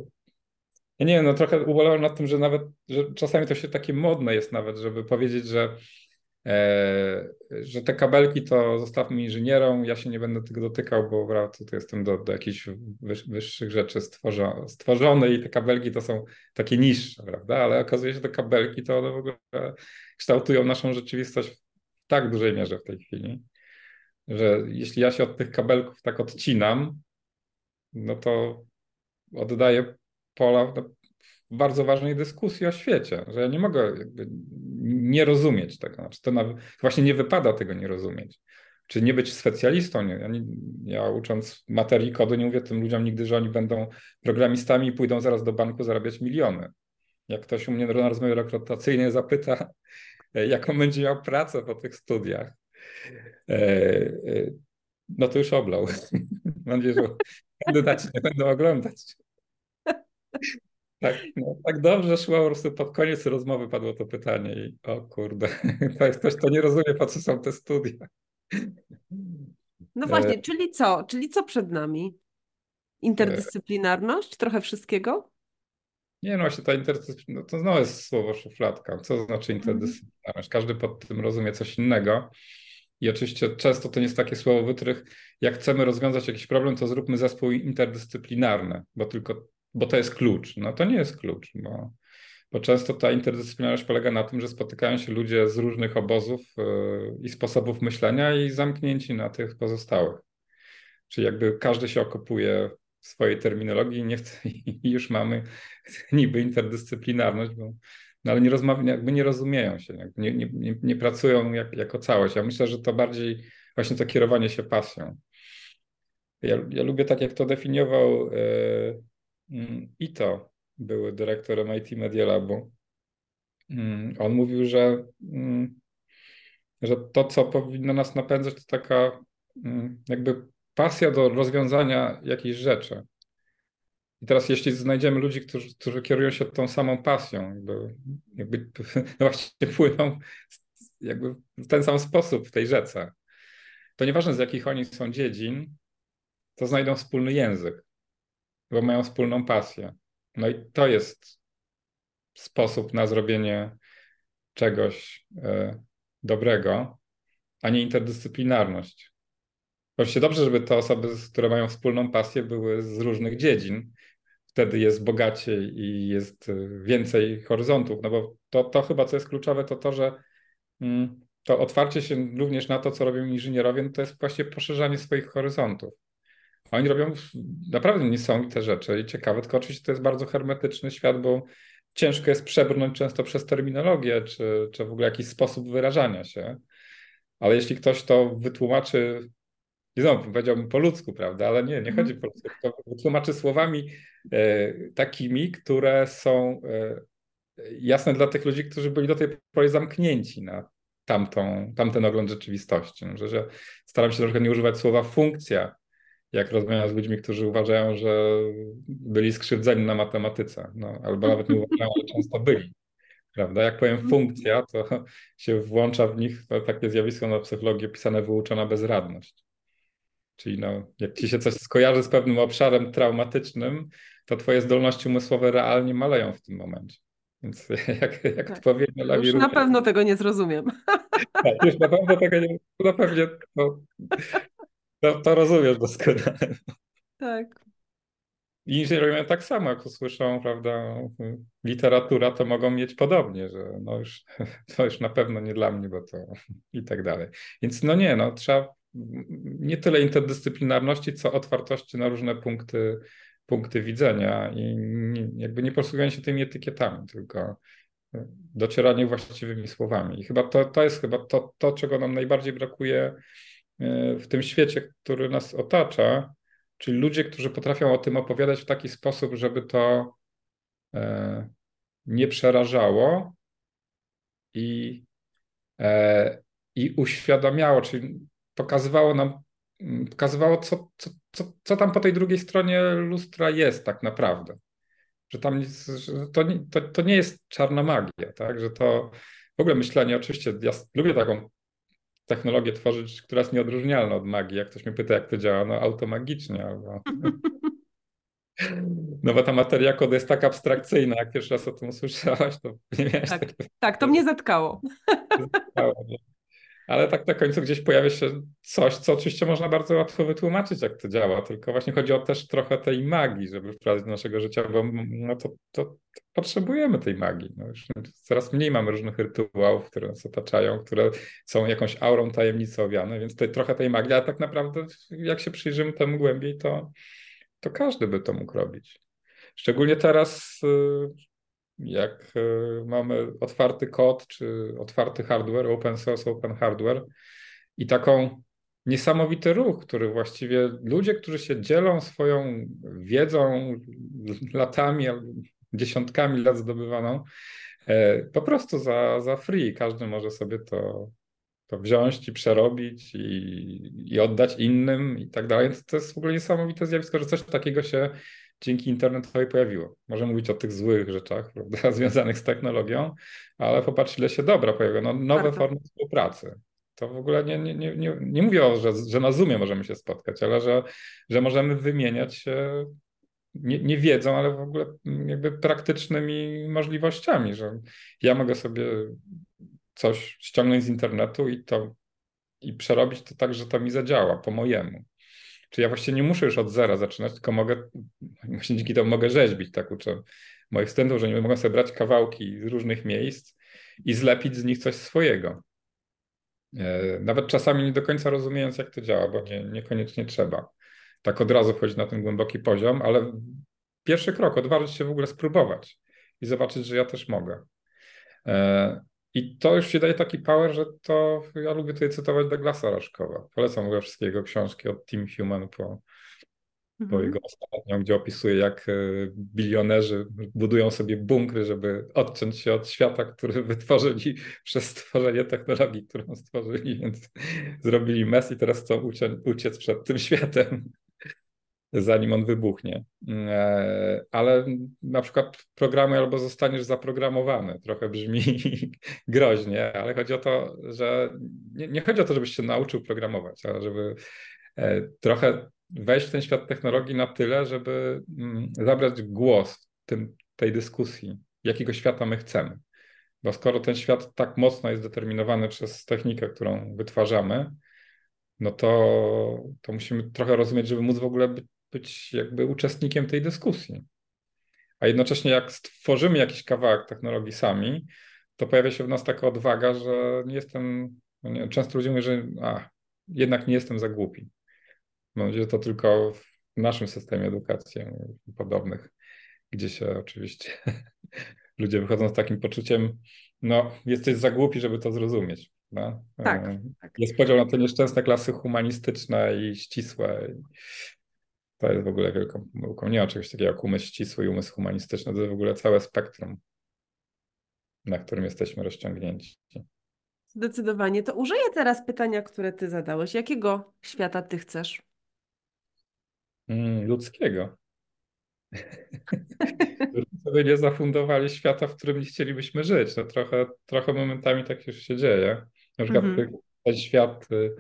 ja nie wiem, no trochę ubolewam nad tym, że nawet, że czasami to się takie modne jest nawet, żeby powiedzieć, że że te kabelki to zostawmy inżynierom, ja się nie będę tego dotykał, bo wracam, to jestem do, do jakichś wyższych rzeczy stworzony, stworzone i te kabelki to są takie niższe, prawda? Ale okazuje się, że te kabelki to one w ogóle kształtują naszą rzeczywistość w tak dużej mierze w tej chwili, że jeśli ja się od tych kabelków tak odcinam, no to oddaję pola bardzo ważnej dyskusji o świecie, że ja nie mogę nie rozumieć tego. Znaczy to właśnie nie wypada tego nie rozumieć. Czy nie być specjalistą. Nie, ja, nie, ja ucząc materii kodu nie mówię tym ludziom nigdy, że oni będą programistami i pójdą zaraz do banku zarabiać miliony. Jak ktoś u mnie na rozmowie rekrutacyjnej zapyta, jaką będzie miał pracę po tych studiach, e, e, no to już oblał. Mam nadzieję, że kandydaci nie będą oglądać. Tak, no, tak dobrze szło, po prostu pod koniec rozmowy padło to pytanie i o kurde, to jest ktoś, kto nie rozumie, po co są te studia. No właśnie, e... czyli co? Czyli co przed nami? Interdyscyplinarność? Trochę wszystkiego? Nie, no właśnie ta interdyscyplinarność, no to znowu jest słowo szufladka. Co znaczy mhm. interdyscyplinarność? Każdy pod tym rozumie coś innego. I oczywiście często to nie jest takie słowo wytrych, jak chcemy rozwiązać jakiś problem, to zróbmy zespół interdyscyplinarny, bo tylko bo to jest klucz. No to nie jest klucz, bo, bo często ta interdyscyplinarność polega na tym, że spotykają się ludzie z różnych obozów yy, i sposobów myślenia i zamknięci na tych pozostałych. Czyli jakby każdy się okopuje swojej terminologii nie chcę, i już mamy niby interdyscyplinarność, bo, no ale nie, rozmawiają, jakby nie rozumieją się, nie, nie, nie, nie pracują jak, jako całość. Ja myślę, że to bardziej właśnie to kierowanie się pasją. Ja, ja lubię tak, jak to definiował e, mm, Ito, były dyrektorem IT Media Labu. Mm, on mówił, że, mm, że to, co powinno nas napędzać, to taka jakby pasja do rozwiązania jakiejś rzeczy. I teraz, jeśli znajdziemy ludzi, którzy, którzy kierują się tą samą pasją, jakby, jakby właśnie płyną jakby w ten sam sposób w tej rzece, to nieważne z jakich oni są dziedzin, to znajdą wspólny język, bo mają wspólną pasję. No i to jest sposób na zrobienie czegoś e, dobrego, a nie interdyscyplinarność. Oczywiście dobrze, żeby te osoby, które mają wspólną pasję, były z różnych dziedzin. Wtedy jest bogaciej i jest y, więcej horyzontów. No bo to, to chyba, co jest kluczowe, to to, że mm, to otwarcie się również na to, co robią inżynierowie, no to jest właśnie poszerzanie swoich horyzontów. Oni robią naprawdę niesamowite rzeczy i ciekawe, tylko oczywiście to jest bardzo hermetyczny świat, bo ciężko jest przebrnąć często przez terminologię, czy, czy w ogóle jakiś sposób wyrażania się. Ale jeśli ktoś to wytłumaczy nie znowu powiedziałbym po ludzku, prawda, ale nie, nie chodzi mhm. po ludzku, to tłumaczy słowami e, takimi, które są e, jasne dla tych ludzi, którzy byli do tej pory zamknięci na tamtą, tamten ogląd rzeczywistości. Że, że staram się trochę nie używać słowa funkcja, jak rozmawiam z ludźmi, którzy uważają, że byli skrzywdzeni na matematyce, no, albo nawet nie uważają, ale często byli. Prawda? Jak powiem mhm. funkcja, to się włącza w nich takie zjawisko na psychologii opisane wyuczona bezradność. Czyli no, jak ci się coś skojarzy z pewnym obszarem traumatycznym, to twoje zdolności umysłowe realnie maleją w tym momencie. Więc jak, jak tak. odpowiednio lawiruje... Już na pewno tego nie zrozumiem. Tak, już na pewno tego nie... Na pewnie to, to, to rozumiesz doskonale. Tak. Inżynierowie tak samo, jak usłyszą, prawda, literatura, to mogą mieć podobnie, że no już, to już na pewno nie dla mnie, bo to i tak dalej. Więc no nie, no trzeba nie tyle interdyscyplinarności, co otwartości na różne punkty, punkty widzenia i jakby nie posługiwanie się tymi etykietami, tylko docieranie właściwymi słowami. I chyba to, to jest chyba to, to, czego nam najbardziej brakuje e, w tym świecie, który nas otacza, czyli ludzie, którzy potrafią o tym opowiadać w taki sposób, żeby to e, nie przerażało i, e, i uświadamiało, czyli pokazywało nam, pokazywało, co, co, co, co tam po tej drugiej stronie lustra jest tak naprawdę. Że tam że to, to, to nie jest czarna magia, tak? Że to w ogóle myślenie, oczywiście, ja lubię taką technologię tworzyć, która jest nieodróżnialna od magii. Jak ktoś mnie pyta, jak to działa, no automagicznie albo... No bo ta materia kodu jest tak abstrakcyjna, jak pierwszy raz o tym usłyszałaś, to nie miałeś tak, tak, to mnie zatkało. zatkało ale tak na końcu gdzieś pojawia się coś, co oczywiście można bardzo łatwo wytłumaczyć, jak to działa, tylko właśnie chodzi o też trochę tej magii, żeby wprowadzić do naszego życia, bo no to, to, to potrzebujemy tej magii. No już coraz mniej mamy różnych rytuałów, które nas otaczają, które są jakąś aurą tajemnicy owiane, więc tutaj trochę tej magii, ale tak naprawdę jak się przyjrzymy temu głębiej, to, to każdy by to mógł robić. Szczególnie teraz y, jak e, mamy otwarty kod czy otwarty hardware, open source, open hardware i taką niesamowity ruch, który właściwie ludzie, którzy się dzielą swoją wiedzą latami, dziesiątkami lat zdobywaną, e, po prostu za, za free. Każdy może sobie to, to wziąć i przerobić i, i oddać innym i tak dalej. To jest w ogóle niesamowite zjawisko, że coś takiego się dzięki internetowi pojawiło. Możemy mówić o tych złych rzeczach, prawda, związanych z technologią, ale popatrz, ile się dobra pojawiło. No, nowe formy współpracy. To w ogóle nie, nie, nie, nie, nie mówię, o, że, że na Zoomie możemy się spotkać, ale że, że możemy wymieniać się nie, nie wiedzą, ale w ogóle jakby praktycznymi możliwościami, że ja mogę sobie coś ściągnąć z internetu i to i przerobić to tak, że to mi zadziała po mojemu. Czy ja właściwie nie muszę już od zera zaczynać, tylko mogę, właśnie dzięki temu mogę rzeźbić, tak uczę moich studentów, że nie mogą sobie brać kawałki z różnych miejsc i zlepić z nich coś swojego. E, nawet czasami nie do końca rozumiejąc, jak to działa, bo nie, niekoniecznie trzeba. tak od razu wchodzić na ten głęboki poziom, ale pierwszy krok, odważyć się w ogóle spróbować i zobaczyć, że ja też mogę. I to już ci daje taki power, że to ja lubię tutaj cytować Douglasa Raszkowa. Polecam ogóle wszystkie jego książki od Team Human po, mhm. jego ostatnią, gdzie opisuje, jak e, bilionerzy budują sobie bunkry, żeby odciąć się od świata, który wytworzyli przez stworzenie technologii, którą stworzyli, więc zrobili mes i teraz chcą uciec przed tym światem, zanim on wybuchnie. E, ale na przykład programy albo zostaniesz zaprogramowany. Trochę brzmi groźnie, ale chodzi o to, że nie, nie chodzi o to, żebyś się nauczył programować, ale żeby e, trochę wejść w ten świat technologii na tyle, żeby mm, zabrać głos w tym, tej dyskusji, jakiego świata my chcemy. Bo skoro ten świat tak mocno jest determinowany przez technikę, którą wytwarzamy, no to, to musimy trochę rozumieć, żeby móc w ogóle być, być jakby uczestnikiem tej dyskusji. A jednocześnie jak stworzymy jakiś kawałek technologii sami, to pojawia się w nas taka odwaga, że nie jestem, no nie, często ludzie mówią, że a, jednak nie jestem za głupi. Mam nadzieję, że to tylko w naszym systemie edukacji podobnych, gdzie się oczywiście ludzie wychodzą z takim poczuciem, no jesteś za głupi, żeby to zrozumieć. No? Tak, tak. Jest podział na te nieszczęsne klasy humanistyczne i ścisłe. To jest w ogóle wielką pomyłką. Nie ma czegoś takiego jak umysł ścisły i umysł humanistyczny. To jest w ogóle całe spektrum, na którym jesteśmy rozciągnięci. Zdecydowanie. To użyję teraz pytania, które ty zadałeś. Jakiego świata ty chcesz? Mm, ludzkiego. sobie nie zafundowali świata, w którym nie chcielibyśmy żyć. No trochę, trochę momentami tak już się dzieje. Na przykład mm -hmm. ten świat y,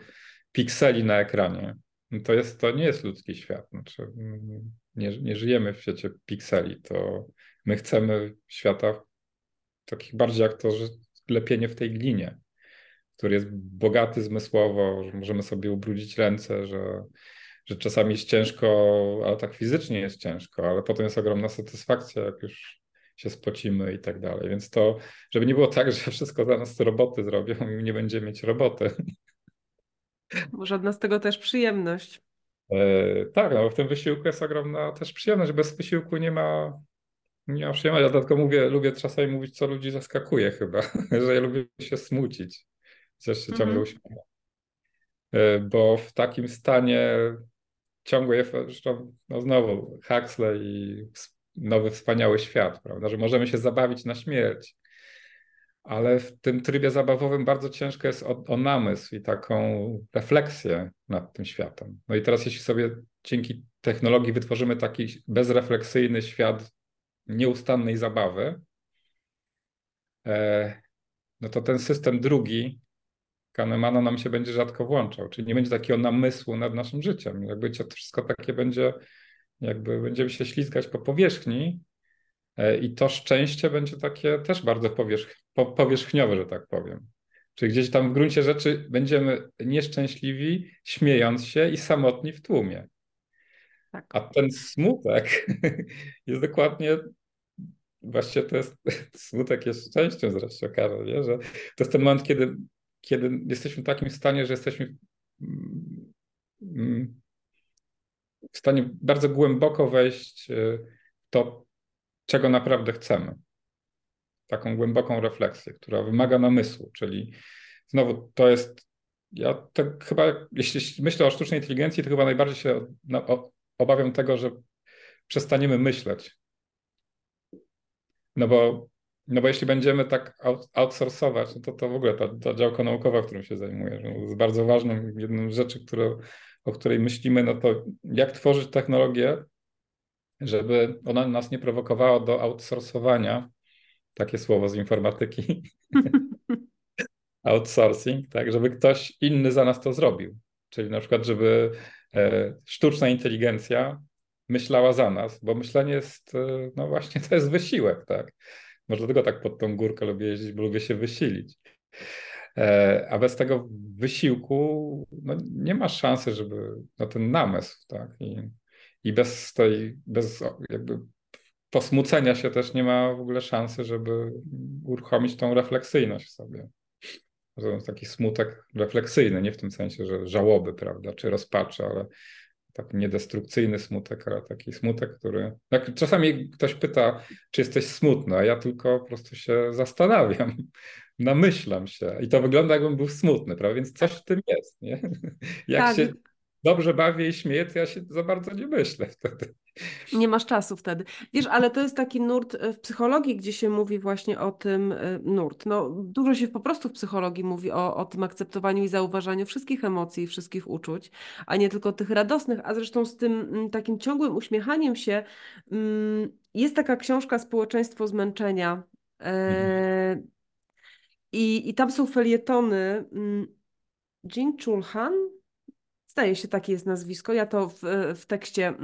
pikseli na ekranie. No to, jest, to nie jest ludzki świat. Znaczy, mm, nie, nie żyjemy w świecie pikseli. To my chcemy świata takich bardziej jak to, że lepienie w tej glinie, który jest bogaty zmysłowo, że możemy sobie ubrudzić ręce, że, że czasami jest ciężko, ale tak fizycznie jest ciężko, ale potem jest ogromna satysfakcja, jak już się spocimy i tak dalej. Więc to, żeby nie było tak, że wszystko za nas roboty zrobią i nie będziemy mieć roboty. Od nas tego też przyjemność. E, tak, no w tym wysiłku jest ogromna też przyjemność. Bez wysiłku nie ma, nie ma przyjemności. Ja dlatego mówię, lubię czasami mówić, co ludzi zaskakuje chyba, że ja lubię się smucić. Chociaż się ciągle mhm. uśmiecham. E, bo w takim stanie ciągłej, zresztą no znowu Huxley i nowy wspaniały świat, prawda, że możemy się zabawić na śmierć ale w tym trybie zabawowym bardzo ciężko jest o, o, namysł i taką refleksję nad tym światem. No i teraz, jeśli sobie dzięki technologii wytworzymy taki bezrefleksyjny świat nieustannej zabawy, e, no to ten system drugi Kahnemana nam się będzie rzadko włączał, czyli nie będzie takiego namysłu nad naszym życiem. Jakby to wszystko takie będzie, jakby będziemy się ślizgać po powierzchni, I to szczęście będzie takie też bardzo powierzch powierzchniowe, że tak powiem. Czyli gdzieś tam w gruncie rzeczy będziemy nieszczęśliwi, śmiejąc się i samotni w tłumie. Tak. A ten smutek jest dokładnie, właściwie to jest, smutek jest szczęściem zresztą okaże, nie? że to jest ten moment, kiedy, kiedy jesteśmy w takim stanie, że jesteśmy w stanie bardzo głęboko wejść e, w to, czego naprawdę chcemy. Taką głęboką refleksję, która wymaga namysłu, czyli znowu to jest, ja tak chyba, jeśli myślę o sztucznej inteligencji, to chyba najbardziej się obawiam tego, że przestaniemy myśleć. No bo, no bo jeśli będziemy tak outsourcować, no to to w ogóle ta, ta działka naukowa, którą się zajmuję, jest bardzo ważną jedną z rzeczy, które, o której myślimy, no to jak tworzyć technologię, żeby ona nas nie prowokowała do outsourcowania, takie słowo z informatyki, outsourcing, tak, żeby ktoś inny za nas to zrobił. Czyli na przykład, żeby e, sztuczna inteligencja myślała za nas, bo myślenie jest, e, no właśnie, to jest wysiłek, tak. Może dlatego tak pod tą górkę lubię jeździć, bo lubię się wysilić. E, a bez tego wysiłku no, nie ma szansy, żeby na ten namysł, tak. I i bez tej, bez jakby posmucenia się też nie ma w ogóle szansy, żeby uruchomić tą refleksyjność w sobie. To jest taki smutek refleksyjny, nie w tym sensie, że żałoby, prawda, czy rozpaczy, ale taki niedestrukcyjny smutek, ale taki smutek, który. Jak czasami ktoś pyta, czy jesteś smutny, a ja tylko po prostu się zastanawiam, namyślam się. I to wygląda, jakbym był smutny, prawda? Więc coś w tym jest. Nie? Jak tak. się dobrze bawię i śmieję, to ja się za bardzo nie myślę wtedy. Nie masz czasu wtedy. Wiesz, ale to jest taki nurt e, w psychologii, gdzie się mówi właśnie o tym, e, nurt. No, dużo się po prostu w psychologii mówi o, o tym akceptowaniu i zauważaniu wszystkich emocji i wszystkich uczuć, a nie tylko tych radosnych. A zresztą z tym mm, takim ciągłym uśmiechaniem się mm, jest taka książka Społeczeństwo zmęczenia. E, mhm. i, I tam są felietony. Mm, Jin Chulhan, zdaje się takie jest nazwisko. Ja to w, w tekście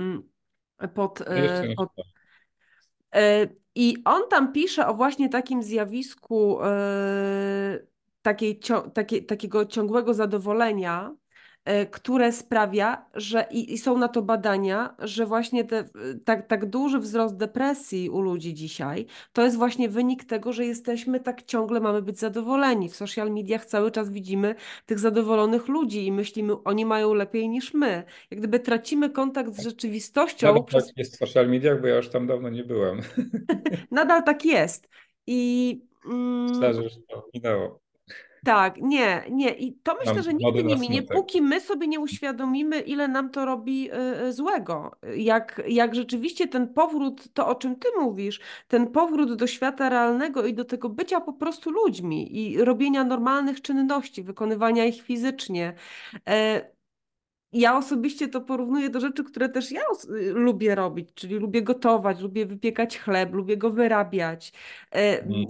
pod, e, pod... E, I on tam pisze o właśnie takim zjawisku e, takiej, takiej, takiego ciągłego zadowolenia, które sprawia, że i, i, są na to badania, że właśnie te, tak, tak duży wzrost depresji u ludzi dzisiaj, to jest właśnie wynik tego, że jesteśmy tak ciągle mamy być zadowoleni. W social mediach cały czas widzimy tych zadowolonych ludzi i myślimy, oni mają lepiej niż my. Jak gdyby tracimy kontakt z rzeczywistością. Nadal przez... tak jest w social mediach, bo ja już tam dawno nie byłem. Nadal tak jest. I mm... Myślę, że już to minęło. Tak, nie, nie. I to myślę, że nigdy nie minie, póki my sobie nie uświadomimy, ile nam to robi y, złego. Jak, jak rzeczywiście ten powrót, to o czym ty mówisz, ten powrót do świata realnego i do tego bycia po prostu ludźmi i robienia normalnych czynności, wykonywania ich fizycznie. E, ja osobiście to porównuję do rzeczy, które też ja y, lubię robić, czyli lubię gotować, lubię wypiekać chleb, lubię go wyrabiać. E, mm.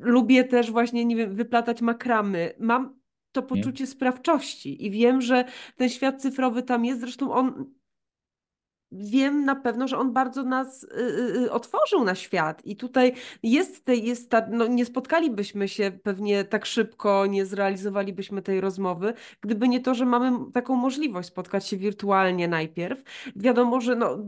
Lubię też właśnie, nie wiem, wyplatać makramy. Mam to poczucie sprawczości i wiem, że ten świat cyfrowy tam jest. Zresztą on wiem na pewno, że on bardzo nas y, y, y, otworzył na świat i tutaj jest, jest ta, no nie spotkalibyśmy się pewnie tak szybko, nie zrealizowalibyśmy tej rozmowy, gdyby nie to, że mamy taką możliwość spotkać się wirtualnie najpierw. Wiadomo, że no,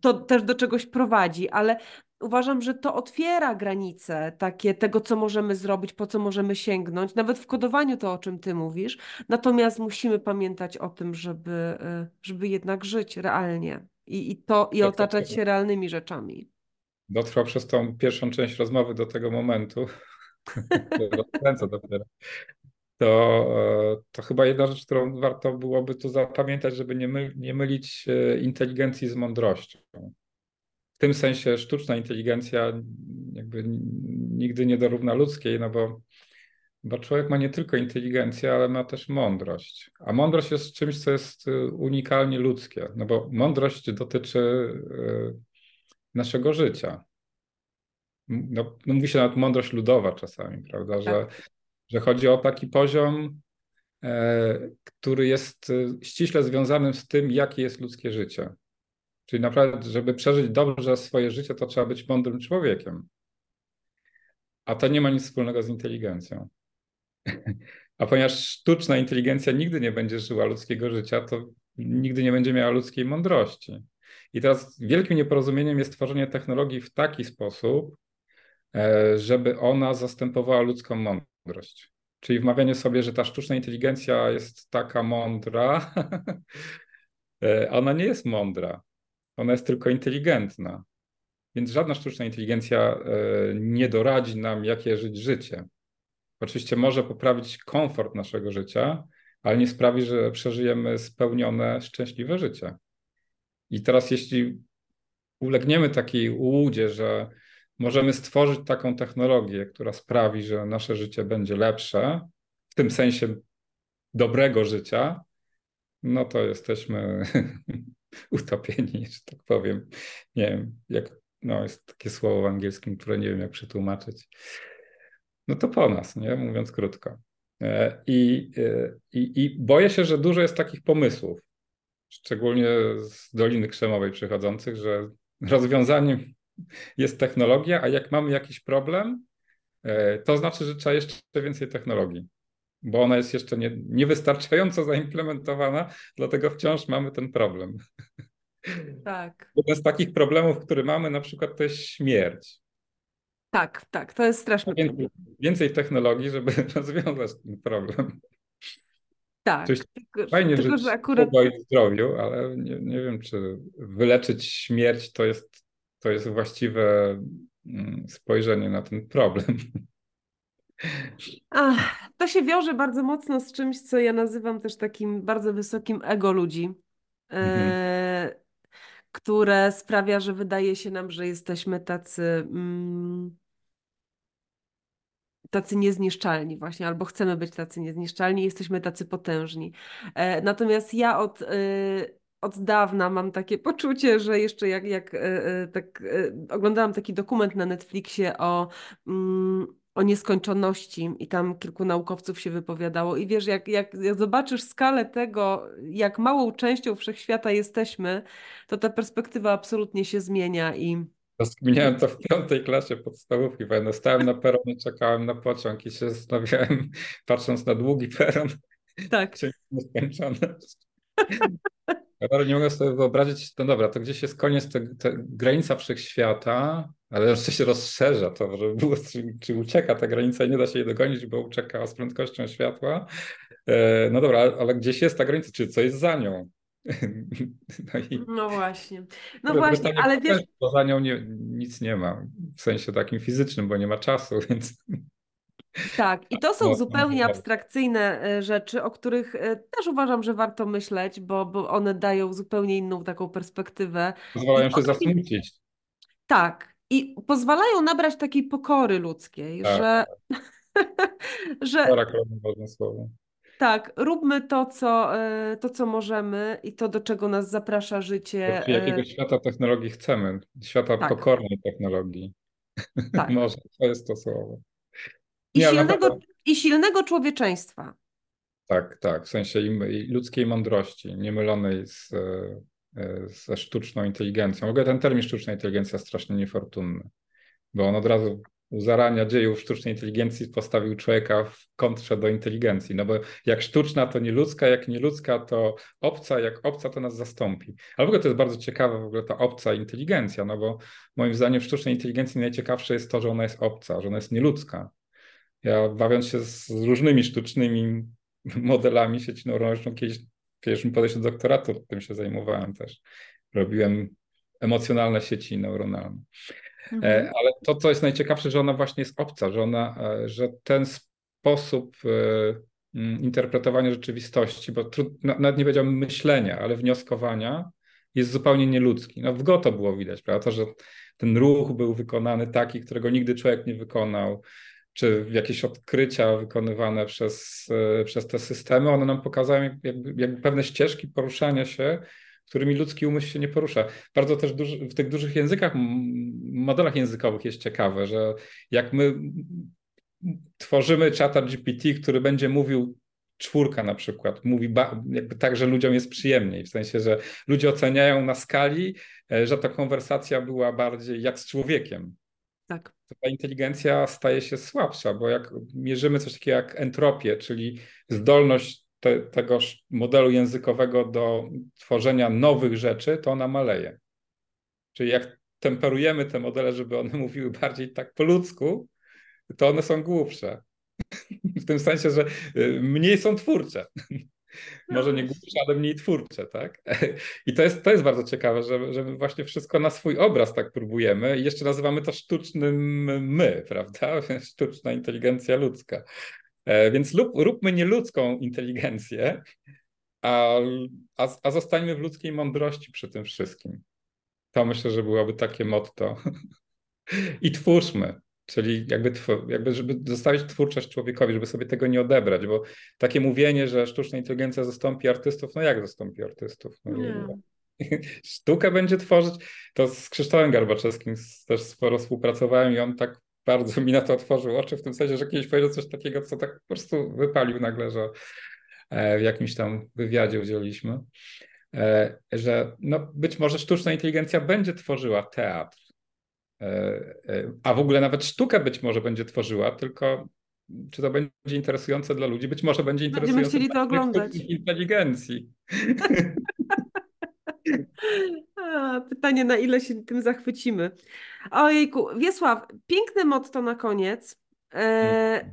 to też do czegoś prowadzi, ale uważam, że to otwiera granice takie tego, co możemy zrobić, po co możemy sięgnąć, nawet w kodowaniu to, o czym ty mówisz. Natomiast musimy pamiętać o tym, żeby, y, żeby jednak żyć realnie i, i, to, i otaczać się realnymi rzeczami. Dotrwał przez tą pierwszą część rozmowy do tego momentu, rozkręcę dopiero, to, e, to chyba jedna rzecz, którą warto byłoby tu zapamiętać, żeby nie, my, nie mylić e, inteligencji z mądrością tym sensie sztuczna inteligencja jakby nigdy nie dorówna ludzkiej, no bo, bo człowiek ma nie tylko inteligencję, ale ma też mądrość. A mądrość jest czymś, co jest y, unikalnie ludzkie, no bo mądrość dotyczy y, naszego życia. No, no mówi się nawet mądrość ludowa czasami, prawda, że, tak. że chodzi o taki poziom, e, który jest y, ściśle związany z tym, jakie jest ludzkie życie. Czyli naprawdę, żeby przeżyć dobrze swoje życie, to trzeba być mądrym człowiekiem. A to nie ma nic wspólnego z inteligencją. A ponieważ sztuczna inteligencja nigdy nie będzie żyła ludzkiego życia, to nigdy nie będzie miała ludzkiej mądrości. I teraz wielkim nieporozumieniem jest tworzenie technologii w taki sposób, e, żeby ona zastępowała ludzką mądrość. Czyli wmawianie sobie, że ta sztuczna inteligencja jest taka mądra, e, ona nie jest mądra. Ona jest tylko inteligentna. Więc żadna sztuczna inteligencja e, nie doradzi nam, jakie żyć życie. Oczywiście może poprawić komfort naszego życia, ale nie sprawi, że przeżyjemy spełnione, szczęśliwe życie. I teraz, jeśli ulegniemy takiej ułudzie, że możemy stworzyć taką technologię, która sprawi, że nasze życie będzie lepsze, w tym sensie dobrego życia, no to jesteśmy utopieni, że tak powiem. Nie wiem, jak, no jest takie słowo w angielskim, które nie wiem jak przetłumaczyć. No to po nas, nie? mówiąc krótko. E, I, e, i, I boję się, że dużo jest takich pomysłów, szczególnie z Doliny Krzemowej przychodzących, że rozwiązaniem jest technologia, a jak mamy jakiś problem, e, to znaczy, że trzeba jeszcze więcej technologii bo ona jest jeszcze nie, niewystarczająco zaimplementowana, dlatego wciąż mamy ten problem. Tak. Jeden z takich problemów, który mamy na przykład to jest śmierć. Tak, tak, to jest straszny więcej, więcej technologii, żeby rozwiązać ten problem. Tak, Coś tylko, fajnie tylko żyć że akurat... w zdrowiu, ale nie, nie wiem, czy wyleczyć śmierć to jest, to jest właściwe mm, spojrzenie na ten problem. Ach, to się wiąże bardzo mocno z czymś, co ja nazywam też takim bardzo wysokim ego ludzi, Mhm. e, które sprawia, że wydaje się nam, że jesteśmy tacy, mm, tacy niezniszczalni właśnie, albo chcemy być tacy niezniszczalni, jesteśmy tacy potężni. E, natomiast ja od, e, od dawna mam takie poczucie, że jeszcze jak, jak e, tak e, oglądałam taki dokument na Netflixie o mm, o nieskończoności i tam kilku naukowców się wypowiadało i wiesz, jak, jak, jak zobaczysz skalę tego, jak małą częścią wszechświata jesteśmy, to ta perspektywa absolutnie się zmienia i Rozkminiałem to w piątej klasie podstawówki, bo stałem na peronie, czekałem na pociąg i się zastanawiałem, patrząc na długi peron, tak. czy nieskończoność. Ja nie mogę sobie wyobrazić, no dobra, to gdzieś jest koniec, te, te granica wszechświata, ale jeszcze się rozszerza to, żeby było, czy, czy, ucieka ta granica i nie da się jej dogonić, bo ucieka z prędkością światła. E, no dobra, ale gdzieś jest ta granica, czy co jest za nią? No, i... no właśnie. No właśnie, ale wiesz... Bo za nią nie, nic nie ma, w sensie takim fizycznym, bo nie ma czasu, więc... Tak, i to są zupełnie abstrakcyjne e, rzeczy, o których e, też uważam, że warto myśleć, bo, bo one dają zupełnie inną taką perspektywę. Pozwalają się zasmucić. Tak, i pozwalają nabrać takiej pokory ludzkiej, tak. że. że Pokora, ważne słowo. Tak, róbmy to co, e, to, co możemy i to, do czego nas zaprasza życie. Jakiego świata technologii chcemy? Świata tak. pokornej technologii. Tak. Może to jest to słowo. I, Nie, silnego, I silnego człowieczeństwa. Tak, tak. W sensie ludzkiej mądrości, niemylonej z, e, ze sztuczną inteligencją. W ogóle ten termin sztuczna inteligencja strasznie niefortunny, bo on od razu u zarania dziejów sztucznej inteligencji postawił człowieka w kontrze do inteligencji. No bo jak sztuczna to nie ludzka, jak nie ludzka to obca, jak obca to nas zastąpi. Ale w ogóle to jest bardzo ciekawe w ogóle ta obca inteligencja, no bo moim zdaniem w sztucznej inteligencji najciekawsze jest to, że ona jest obca, że ona jest nieludzka. Ja bawiąc się z różnymi sztucznymi modelami sieci neuronalnej, kiedyś w pierwszym podejściu do doktoratu tym się zajmowałem też. Robiłem emocjonalne sieci neuronalne. E, mhm. Ale to, co jest najciekawsze, że ona właśnie jest obca, że, ona, e, że ten sposób e, interpretowania rzeczywistości, bo nawet nie powiedziałbym myślenia, ale wnioskowania, jest zupełnie nieludzki. No w Go to było widać, prawda? To, że ten ruch był wykonany taki, którego nigdy człowiek nie wykonał, czy jakieś odkrycia wykonywane przez, przez te systemy, one nam pokazują jakby, jakby pewne ścieżki poruszania się, którymi ludzki umysł się nie porusza. Bardzo też duży, w tych dużych językach, modelach językowych jest ciekawe, że jak my tworzymy czata GPT, który będzie mówił czwórka na przykład, mówi jakby tak, że ludziom jest przyjemniej, w sensie, że ludzie oceniają na skali, e, że ta konwersacja była bardziej jak z człowiekiem. Tak. Ta inteligencja staje się słabsza, bo jak mierzymy coś takiego jak entropię, czyli zdolność te, tego modelu językowego do tworzenia nowych rzeczy, to ona maleje. Czyli jak temperujemy te modele, żeby one mówiły bardziej tak po ludzku, to one są głupsze. W tym sensie, że y, mniej są twórcze. Może nie głupsze, ale mniej twórcze, tak? I to jest, to jest bardzo ciekawe, że, że my właśnie wszystko na swój obraz tak próbujemy i jeszcze nazywamy to sztucznym my, prawda? Sztuczna inteligencja ludzka. E, więc lub, róbmy nieludzką inteligencję, a, a, a zostańmy w ludzkiej mądrości przy tym wszystkim. To myślę, że byłoby takie motto. I twórzmy, czyli jakby, jakby żeby zostawić twórczość człowiekowi, żeby sobie tego nie odebrać, bo takie mówienie, że sztuczna inteligencja zastąpi artystów, no jak zastąpi artystów? No, Sztukę będzie tworzyć. To z Krzysztofem Garbaczewskim też sporo współpracowałem i on tak bardzo mi na to otworzył oczy, w tym sensie, że kiedyś powiedział coś takiego, co tak po prostu wypalił nagle, że e, w jakimś tam wywiadzie udzieliliśmy, e, że no być może sztuczna inteligencja będzie tworzyła teatr, a w ogóle nawet sztukę być może będzie tworzyła, tylko czy to będzie interesujące dla ludzi? Być może będzie interesujące Będziemy chcieli to oglądać. inteligencji. A, pytanie, na ile się tym zachwycimy. Ojejku, Wiesław, piękne motto na koniec. E,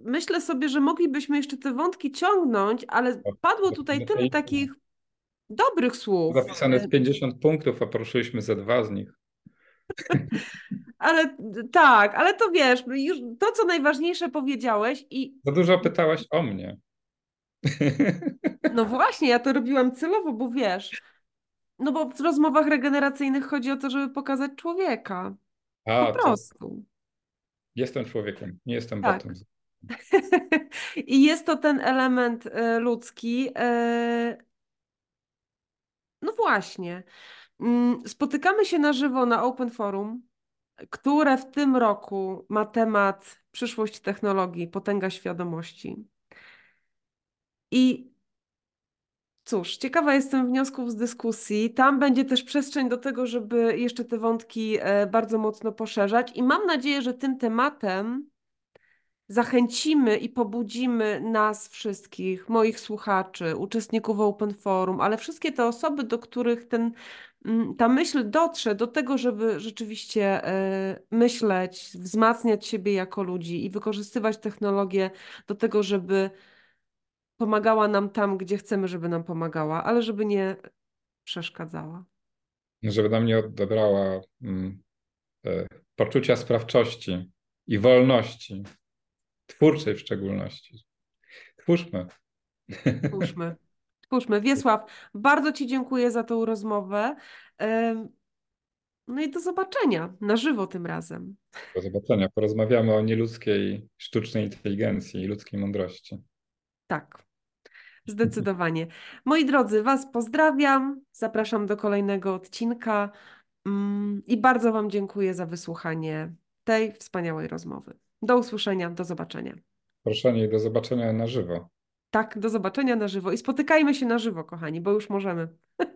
myślę sobie, że moglibyśmy jeszcze te wątki ciągnąć, ale padło tutaj tyle takich dobrych słów. Zapisane jest 50 punktów, a poruszyliśmy ze dwa z nich. Ale tak, ale to wiesz, już to, co najważniejsze powiedziałeś i... Za dużo pytałaś o mnie. No właśnie, ja to robiłam celowo, bo wiesz, no bo w rozmowach regeneracyjnych chodzi o to, żeby pokazać człowieka. A, po prostu. Jestem człowiekiem, nie jestem tak. botem. I jest to ten element y, ludzki. Y, no właśnie. Mm, spotykamy się na żywo na Open Forum, które w tym roku ma temat przyszłość technologii, potęga świadomości. I cóż, ciekawa jestem wniosków z dyskusji. Tam będzie też przestrzeń do tego, żeby jeszcze te wątki e, bardzo mocno poszerzać. I mam nadzieję, że tym tematem zachęcimy i pobudzimy nas wszystkich, moich słuchaczy, uczestników Open Forum, ale wszystkie te osoby, do których ten, ta myśl dotrze do tego, żeby rzeczywiście e, myśleć, wzmacniać siebie jako ludzi i wykorzystywać technologię do tego, żeby pomagała nam tam, gdzie chcemy, żeby nam pomagała, ale żeby nie przeszkadzała. Żeby nam nie odebrała mm, e, poczucia sprawczości i wolności, twórczej w szczególności. Twórzmy. Twórzmy. Twórzmy. Wiesław, bardzo Ci dziękuję za tą rozmowę. No i do zobaczenia na żywo tym razem. Do zobaczenia. Porozmawiamy o nieludzkiej sztucznej inteligencji i ludzkiej mądrości. Tak. Zdecydowanie. Moi drodzy, Was pozdrawiam. Zapraszam do kolejnego odcinka mm, i bardzo Wam dziękuję za wysłuchanie tej wspaniałej rozmowy. Do usłyszenia, do zobaczenia. Proszę i do zobaczenia na żywo. Tak, do zobaczenia na żywo i spotykajmy się na żywo, kochani, bo już możemy.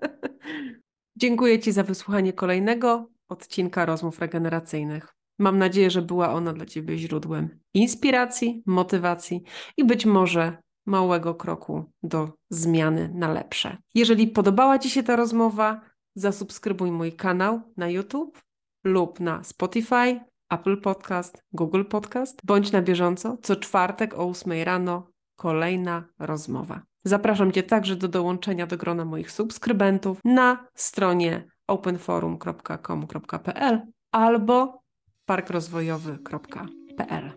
Dziękuję Ci za wysłuchanie kolejnego odcinka rozmów regeneracyjnych. Mam nadzieję, że była ona dla Ciebie źródłem inspiracji, motywacji i być może małego kroku do zmiany na lepsze. Jeżeli podobała Ci się ta rozmowa, zasubskrybuj mój kanał na YouTube lub na Spotify, Apple Podcast, Google Podcast. Bądź na bieżąco, co czwartek o 8 rano kolejna rozmowa. Zapraszam Cię także do dołączenia do grona moich subskrybentów na stronie openforum.com.pl albo parkrozwojowy.pl.